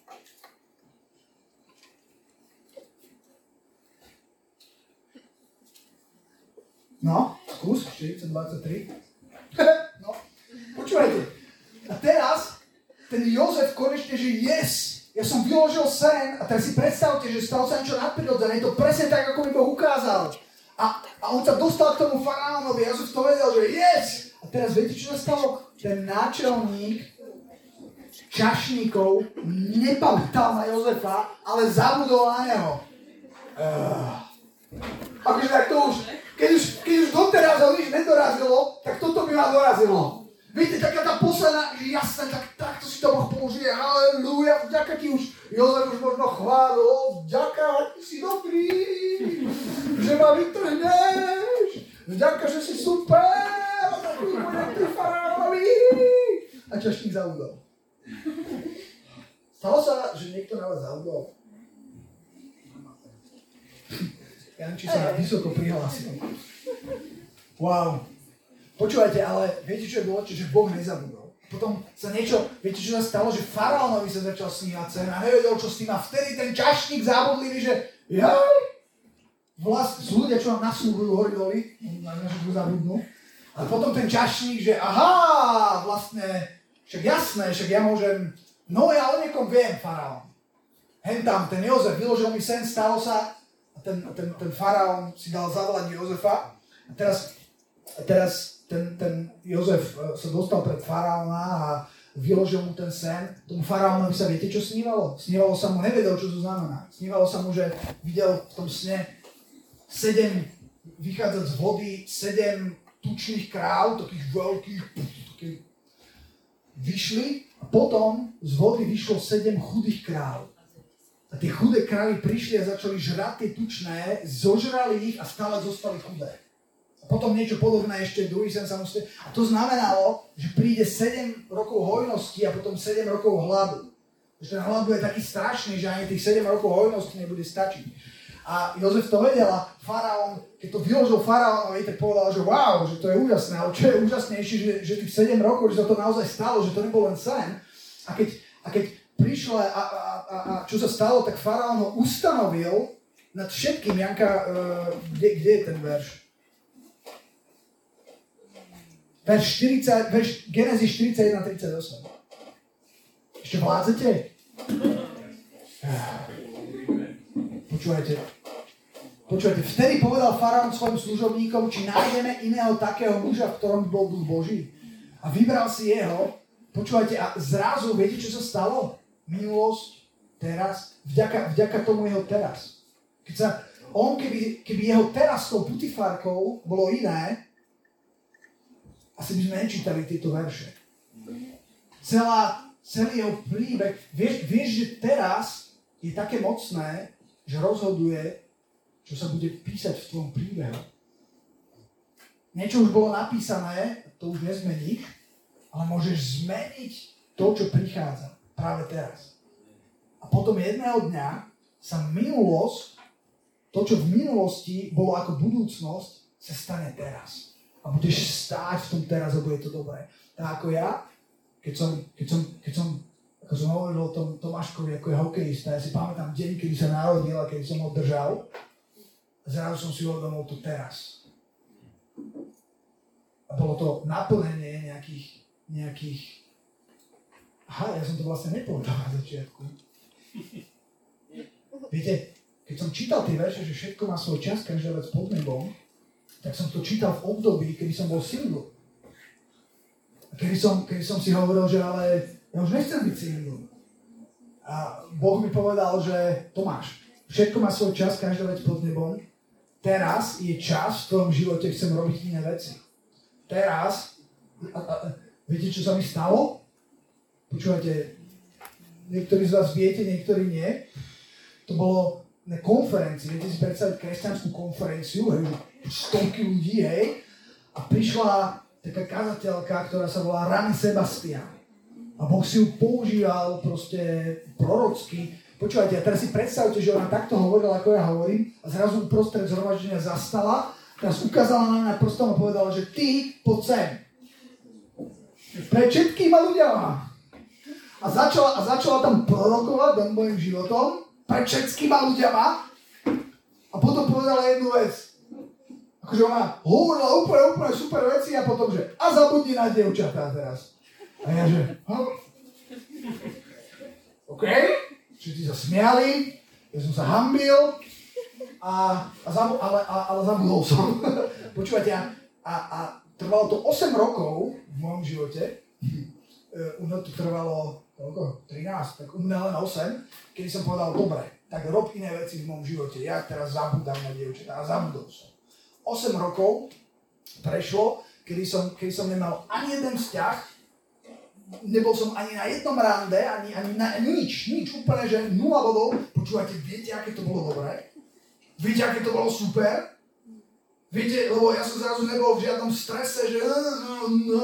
No, skús, 4023. no, počúvajte. A teraz ten Jozef konečne, že yes, ja som vyložil sen a teraz si predstavte, že stalo sa niečo nadprirodzené, je to presne tak, ako mi Boh ukázal. A, a on sa dostal k tomu faraónovi, ja som to vedel, že yes! A teraz viete, čo sa stalo? Ten náčelník čašníkov nepamätal na Jozefa, ale zabudol na neho. Uh. Akože tak to už, keď už, keď už doteraz ho nič nedorazilo, tak toto by ma dorazilo. Viete, taká tá posledná, jasné, tak takto si to Boh použije, halleluja, vďaka ti už, Jozef už možno chválil, vďaka, ty si dobrý, že ma vytrhneš, vďaka, že si super, A čašník zaudol. Stalo sa, že niekto na vás zaudol? Janči sa vysoko prihlásil. Wow. Počúvajte, ale viete, čo je dôležité, že Boh nezabudol. Potom sa niečo, viete, čo sa stalo, že faraónovi sa začal snívať sen a nevedel, čo s tým. A vtedy ten čašník zábudlivý, že jaj, vlast, sú ľudia, čo vám nasúbujú hori doli, na tu zabudnú. A potom ten čašník, že aha, vlastne, však jasné, však ja môžem, no ja o niekom viem, faraón. Hen tam, ten Jozef, vyložil mi sen, stalo sa, a ten, ten, ten faraón si dal zavolať Jozefa. A teraz, a teraz ten, ten Jozef e, sa dostal pred faraóna a vyložil mu ten sen. Tomu faraónovi sa viete, čo snívalo? Snívalo sa mu, nevedel, čo to znamená. Snívalo sa mu, že videl v tom sne sedem vychádzať z vody, sedem tučných kráv, takých veľkých, takých, vyšli a potom z vody vyšlo sedem chudých kráv. A tie chudé krávy prišli a začali žrať tie tučné, zožrali ich a stále zostali chudé potom niečo podobné ešte druhý sen sa. A to znamenalo, že príde 7 rokov hojnosti a potom 7 rokov hladu. Že ten hlad bude taký strašný, že ani tých 7 rokov hojnosti nebude stačiť. A Jozef to vedel a faraón, keď to vyložil faraónovi, tak povedal, že wow, že to je úžasné. Ale čo je úžasnejšie, že, že tých 7 rokov, že sa to naozaj stalo, že to nebol len sen. A keď, a keď prišlo a, a, a, a čo sa stalo, tak faraón ho ustanovil nad všetkým. Janka, uh, kde, kde je ten verš? verš 40, verš Genesis 41 38. Ešte vládzete? Počúvajte, Počujete, vtedy povedal faraón svojim služobníkom, či nájdeme iného takého muža, v ktorom bol duch Boží. A vybral si jeho. Počúvajte, a zrazu, viete, čo sa stalo? Minulosť, teraz, vďaka, vďaka tomu jeho teraz. Keď sa, on, keby, keby jeho teraz s tou putifárkou bolo iné, asi by sme nečítali tieto verše. Celá, celý jeho príbeh, vieš, vieš, že teraz je také mocné, že rozhoduje, čo sa bude písať v tvojom príbehu. Niečo už bolo napísané, to už nezmeníš, ale môžeš zmeniť to, čo prichádza práve teraz. A potom jedného dňa sa minulosť, to, čo v minulosti bolo ako budúcnosť, sa stane teraz. A budeš stáť v tom teraz a bude to dobré. Tak ako ja, keď som, keď som, keď som ako som hovoril o tom Tomáškovi, ako je hokejista, ja si pamätám deň, kedy sa narodil a keď som ho držal, zrazu som si uvedomil to teraz. A bolo to naplnenie nejakých, nejakých... Aha, ja som to vlastne nepovedal na začiatku. Viete, keď som čítal tie verše, že všetko má svoj čas, každá vec pod nebom, tak som to čítal v období, kedy som bol single. A kedy som, kedy som si hovoril, že ale ja už nechcem byť single. A Boh mi povedal, že Tomáš, všetko má svoj čas, každá vec pod nebom, Teraz je čas, v tvojom živote chcem robiť iné veci. Teraz, a, a, viete, čo sa mi stalo? Počúvajte, niektorí z vás viete, niektorí nie. To bolo na konferencii, viete si predstaviť kresťanskú konferenciu, hej, stovky ľudí, hej, a prišla taká kazateľka, ktorá sa volá Rany Sebastian. A Boh si ju používal proste prorocky, Počúvajte, a teraz si predstavte, že ona takto hovorila, ako ja hovorím, a zrazu uprostred zhromaždenia zastala, teraz ukázala na mňa prstom a povedala, že ty poď sem. Pre všetkýma ľuďama. A začala, a začala tam prorokovať do mojim životom, pred všetkýma ľuďama. A potom povedala jednu vec. Akože ona hovorila úplne, úplne super veci a potom, že a zabudni na dievčatá teraz. A ja, že, hm? OK? Všetci sa smiali, ja som sa hambil, a, a zabu, ale, a, ale zabudol som. Počúvate, a, a, a trvalo to 8 rokov v mojom živote. U mňa to trvalo koľko? 13, tak u mňa len 8, kedy som povedal, dobre, tak rob iné veci v mojom živote. Ja teraz zabudám na dievčatá a zabudol som. 8 rokov prešlo, kedy som, kedy som nemal ani jeden vzťah nebol som ani na jednom rande, ani, ani na nič, nič, úplne, že nula bodov. Počúvate, viete, aké to bolo dobré? Viete, aké to bolo super? Viete, lebo ja som zrazu nebol v žiadnom strese, že no, no,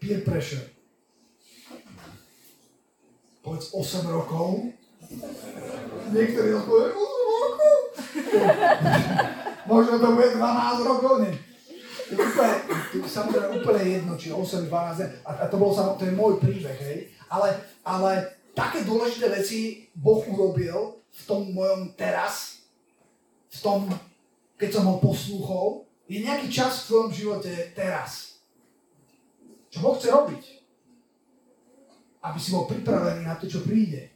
peer pressure. Povedz 8 rokov. Niektorí odpovedajú, 8 rokov. Možno to bude 12 rokov, nie úplne, samozrejme úplne jedno, či 8, 12, a, a to bol to je môj príbeh, hej. Ale, ale také dôležité veci Boh urobil v tom mojom teraz, v tom, keď som ho poslúchol, je nejaký čas v tvojom živote teraz. Čo Boh chce robiť? Aby si bol pripravený na to, čo príde.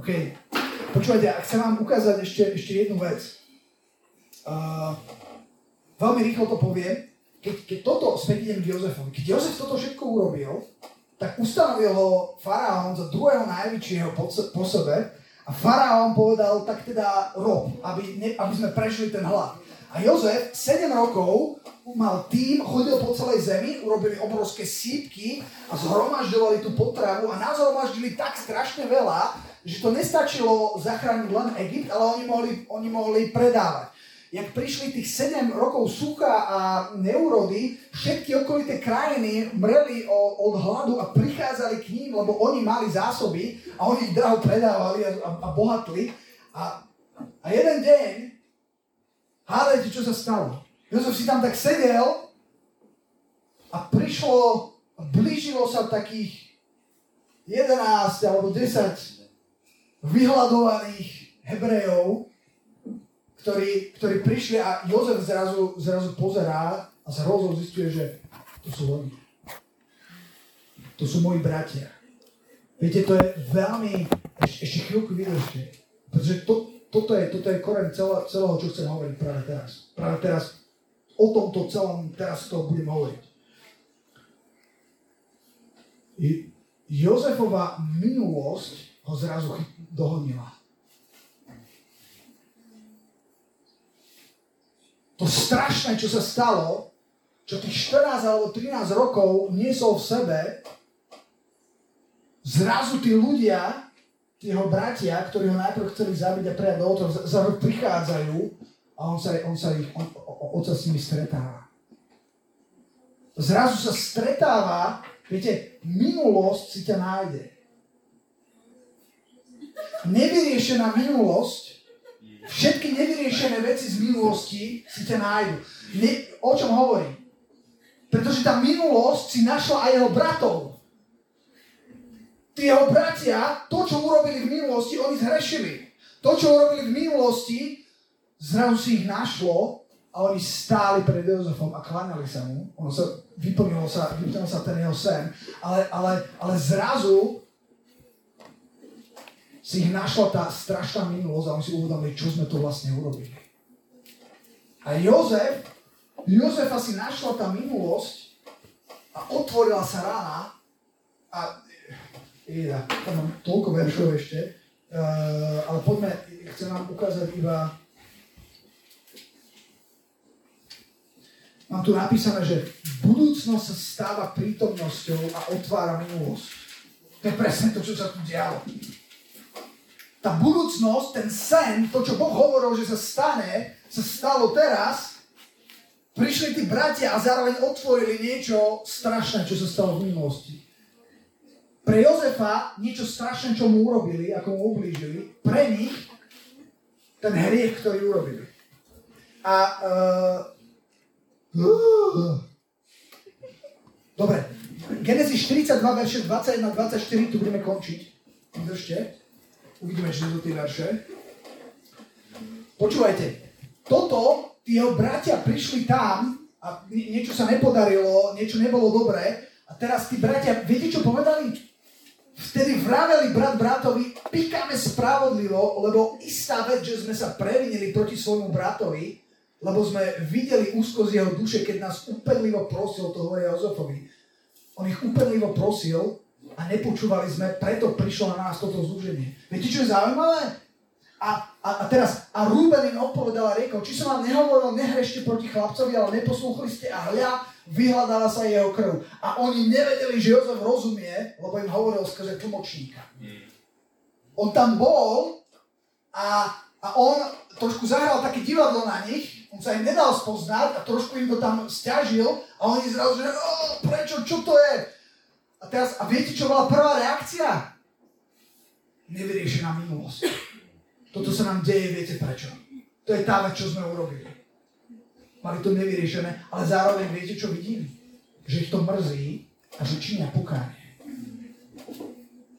OK. Počúvajte, a chcem vám ukázať ešte, ešte jednu vec. Uh, veľmi rýchlo to poviem, keď, keď toto, späť idem k Jozefovi, keď Jozef toto všetko urobil, tak ustanovil ho faraón za druhého najväčšieho po sebe a faraón povedal, tak teda rob, aby, ne, aby sme prešli ten hlad. A Jozef 7 rokov mal tým, chodil po celej zemi, urobili obrovské sípky a zhromažďovali tú potravu a nazhromaždili tak strašne veľa, že to nestačilo zachrániť len Egypt, ale oni mohli, oni mohli predávať jak prišli tých 7 rokov sucha a neurody, všetky okolité krajiny mreli od hladu a prichádzali k ním, lebo oni mali zásoby a oni ich draho predávali a, a, a bohatli. A, a jeden deň, hádajte, čo sa stalo. Jozef si tam tak sedel a prišlo, a blížilo sa takých 11 alebo 10 vyhľadovaných Hebrejov, ktorí, ktorí prišli a Jozef zrazu, zrazu pozerá a z hrozou zistuje, že to sú oni. To sú moji bratia. Viete, to je veľmi, ešte ešte chvíľku vydržte. Pretože to, toto, je, toto je koreň celého, celého, čo chcem hovoriť práve teraz. Práve teraz o tomto celom teraz to budem hovoriť. Jozefova minulosť ho zrazu dohodnila. To strašné, čo sa stalo, čo tých 14 alebo 13 rokov niesol v sebe, zrazu tí ľudia, tí jeho bratia, ktorí ho najprv chceli zabiť a prejať do otrov, zrazu prichádzajú a on sa, on sa, ich, on, on sa s nimi stretáva. Zrazu sa stretáva, viete, minulosť si ťa nájde. Nevyriešená minulosť, všetky nevyriešené veci z minulosti si ťa nájdu. Ne, o čom hovorím? Pretože tá minulosť si našla aj jeho bratov. Tí jeho bratia, to, čo urobili v minulosti, oni zhrešili. To, čo urobili v minulosti, zrazu si ich našlo a oni stáli pred Jozefom a kláňali sa mu. Ono sa, vyplnilo sa, vyplnil sa ten jeho sen. Ale, ale, ale zrazu si ich našla tá strašná minulosť a oni si uvedomili, čo sme to vlastne urobili. A Jozef, Jozefa si našla tá minulosť a otvorila sa rána a ja, tam mám toľko veršov ešte, uh, ale poďme, chcem vám ukázať iba Mám tu napísané, že budúcnosť sa stáva prítomnosťou a otvára minulosť. To je presne to, čo sa tu dialo. Tá budúcnosť, ten sen, to, čo Boh hovoril, že sa stane, sa stalo teraz. Prišli tí bratia a zároveň otvorili niečo strašné, čo sa stalo v minulosti. Pre Jozefa niečo strašné, čo mu urobili, ako mu ublížili, pre nich ten hriech, ktorý urobili. A uh, Dobre, Genesis 42, verše 21 24, tu budeme končiť. Vydržte. Uvidíme, či sú tie verše. Počúvajte, toto, tí jeho bratia prišli tam a niečo sa nepodarilo, niečo nebolo dobré a teraz tí bratia, viete čo povedali? Vtedy vraveli brat bratovi, pikáme spravodlivo, lebo istá vec, že sme sa previnili proti svojmu bratovi, lebo sme videli úzko z jeho duše, keď nás úpenlivo prosil, to hovorí Jozefovi. On ich úpenlivo prosil a nepočúvali sme, preto prišlo na nás toto zúženie. Viete, čo je zaujímavé? A, a, a teraz, a Rúben im odpovedal a riekol, či som vám nehovoril, nehrešte proti chlapcovi, ale neposlúchali ste a hľa, vyhľadáva sa jeho krv. A oni nevedeli, že Jozef rozumie, lebo im hovoril skrze tlmočníka. On tam bol a, a on trošku zahral také divadlo na nich, on sa im nedal spoznať a trošku im to tam stiažil a oni zrazu, že prečo, čo to je? A teraz, a viete, čo bola prvá reakcia? Nevyriešená minulosť. Toto sa nám deje, viete prečo? To je tá vec, čo sme urobili mali to nevyriešené, ale zároveň viete, čo vidím? Že ich to mrzí a že činia pokánie.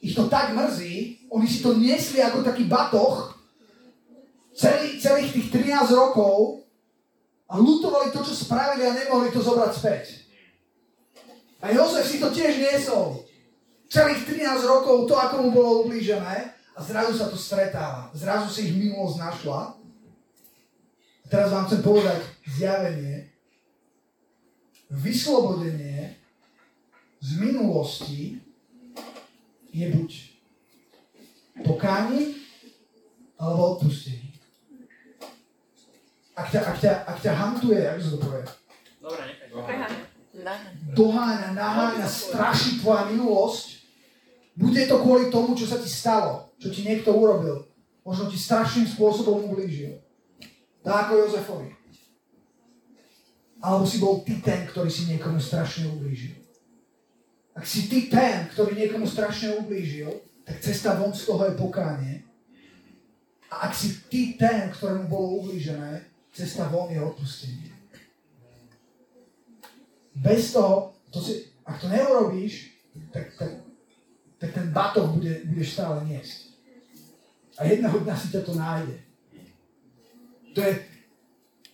Ich to tak mrzí, oni si to niesli ako taký batoh celý, celých tých 13 rokov a lutovali to, čo spravili a nemohli to zobrať späť. A Jozef si to tiež niesol. Celých 13 rokov to, ako mu bolo ublížené a zrazu sa to stretáva. Zrazu si ich minulosť našla Teraz vám chcem povedať zjavenie, vyslobodenie z minulosti je buď pokánie alebo odpustenie. Ak ťa, ak ťa, ak ťa hantuje, ako sa to povie? Dobre, nechaj. Doháňa, naháňa, straší tvoja minulosť. Bude to kvôli tomu, čo sa ti stalo, čo ti niekto urobil. Možno ti strašným spôsobom ublížil. Tak ako Jozefovi. Alebo si bol ty ten, ktorý si niekomu strašne ublížil. Ak si ty ten, ktorý niekomu strašne ublížil, tak cesta von z toho je pokánie. A ak si ty ten, ktorému bolo ublížené, cesta von je odpustenie. Bez toho, to si, ak to neurobíš, tak, tak, tak ten batoh bude, budeš stále niesť. A jedného dňa si ťa to nájde. To je,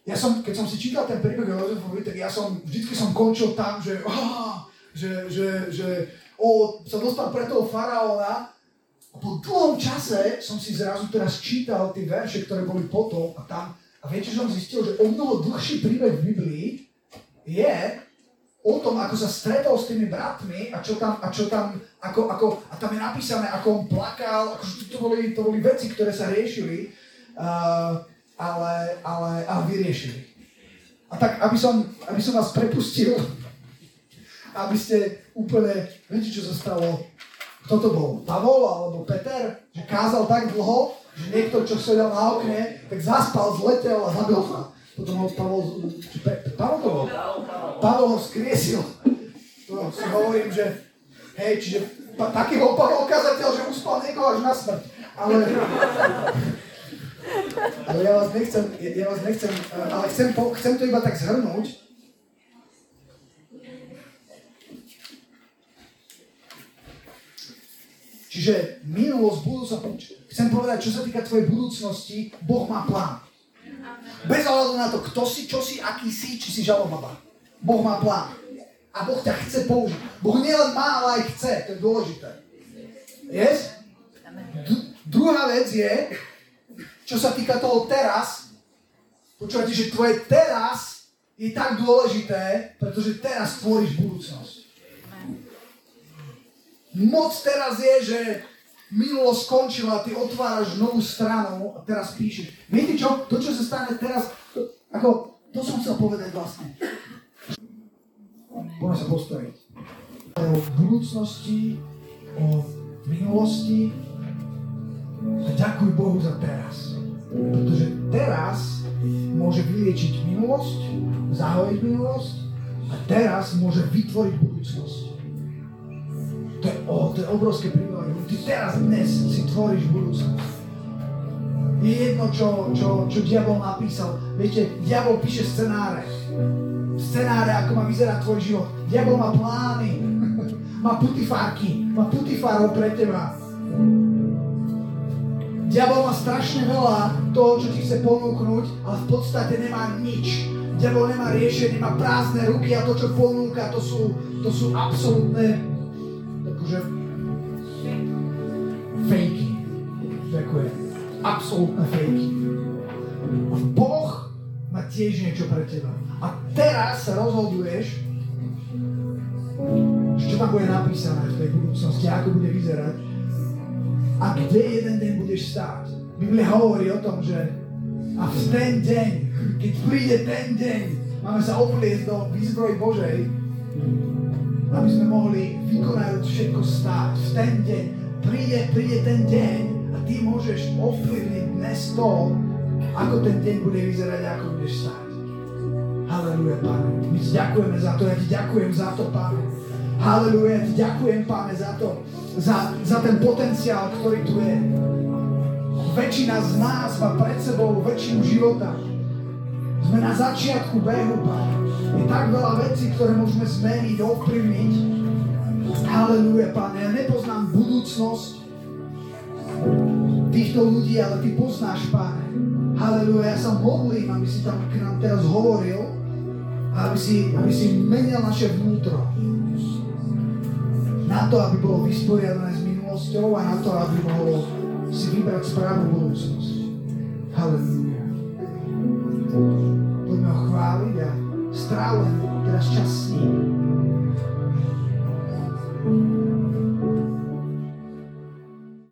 ja som, keď som si čítal ten príbeh o Jozefovi, tak ja som, vždycky som končil tam, že, oh, že, že, že oh, sa dostal pre toho faraóna a po dlhom čase som si zrazu teraz čítal tie verše, ktoré boli potom a tam. A viete, že som zistil, že o mnoho dlhší príbeh v Biblii je o tom, ako sa stretol s tými bratmi a čo tam, a čo tam ako, ako, a tam je napísané, ako on plakal, akože to boli, to boli veci, ktoré sa riešili, uh, ale, ale, ale vyriešili. A tak, aby som, aby som vás prepustil, aby ste úplne, viete, čo sa stalo kto to bol? Pavol alebo Peter? Že kázal tak dlho, že niekto, čo sedel na okne, tak zaspal, zletel a zabil sa. Potom ho Pavol, Pavol bol? Pavol ho skriesil. To si hovorím, že hej, čiže pa, taký bol Pavol kazateľ, že uspal niekoho až na smrť. Ale, ale ja vás nechcem, ja vás nechcem, ale chcem, chcem to iba tak zhrnúť, Čiže minulosť, budúcnosť, chcem povedať, čo sa týka tvojej budúcnosti, Boh má plán. Bez ohľadu na to, kto si, čo si, aký si, či si žalobaba. Boh má plán. A Boh ťa chce použiť. Boh nielen má, ale aj chce. To je dôležité. Yes? D- druhá vec je, čo sa týka toho teraz, počúvate, že tvoje teraz je tak dôležité, pretože teraz tvoríš budúcnosť. Moc teraz je, že minulosť skončila, ty otváraš novú stranu a teraz píšeš. Viete čo? To, čo sa stane teraz, to, ako, to som chcel povedať vlastne. Poďme sa postaviť. O budúcnosti, o minulosti a ďakuj Bohu za teraz. Pretože teraz môže vyliečiť minulosť, zahojiť minulosť a teraz môže vytvoriť budúcnosť. To je, oh, to je obrovské privilegium. Ty teraz dnes si tvoríš budúcnosť. Je jedno, čo, čo, čo diabol napísal. Viete, diabol píše scenáre. Scenáre, ako má vyzerať tvoj život. Diabol má plány. má putifárky. Má putifárov pre teba. Diabol má strašne veľa toho, čo ti chce ponúknuť, ale v podstate nemá nič. Diabol nemá riešenie, má prázdne ruky a to, čo ponúka, to sú, to sú absolútne akože fejky. Ďakujem. Absolutné fejky. Boh má tiež niečo pre teba. A teraz sa rozhoduješ, čo tam bude napísané v tej budúcnosti, ako bude vyzerať a kde jeden deň budeš stáť. Biblia hovorí o tom, že a v ten deň, keď príde ten deň, máme sa opliesť do výzbroj Božej, aby sme mohli vykonať všetko stáť. V ten deň príde, príde ten deň a ty môžeš ovplyvniť dnes to, ako ten deň bude vyzerať ako budeš stáť. Halleluja, Pane. My ti ďakujeme za to, ja ti ďakujem za to, Pane. Halleluja, ja ti ďakujem, Pane, za to, za, za ten potenciál, ktorý tu je. Väčšina z nás má pred sebou väčšinu života. Sme na začiatku behu, Pane. Je tak veľa vecí, ktoré môžeme zmeniť, ovplyvniť. Halleluja, Pane. Ja nepoznám budúcnosť týchto ľudí, ale Ty poznáš, Pane. Halleluja, ja sa modlím, aby si tam k nám teraz hovoril a aby si, aby si menil naše vnútro. Na to, aby bolo vysporiadané s minulosťou a na to, aby mohlo si vybrať správnu budúcnosť. Halleluja poďme ho chváliť a estrala o fogo, elas.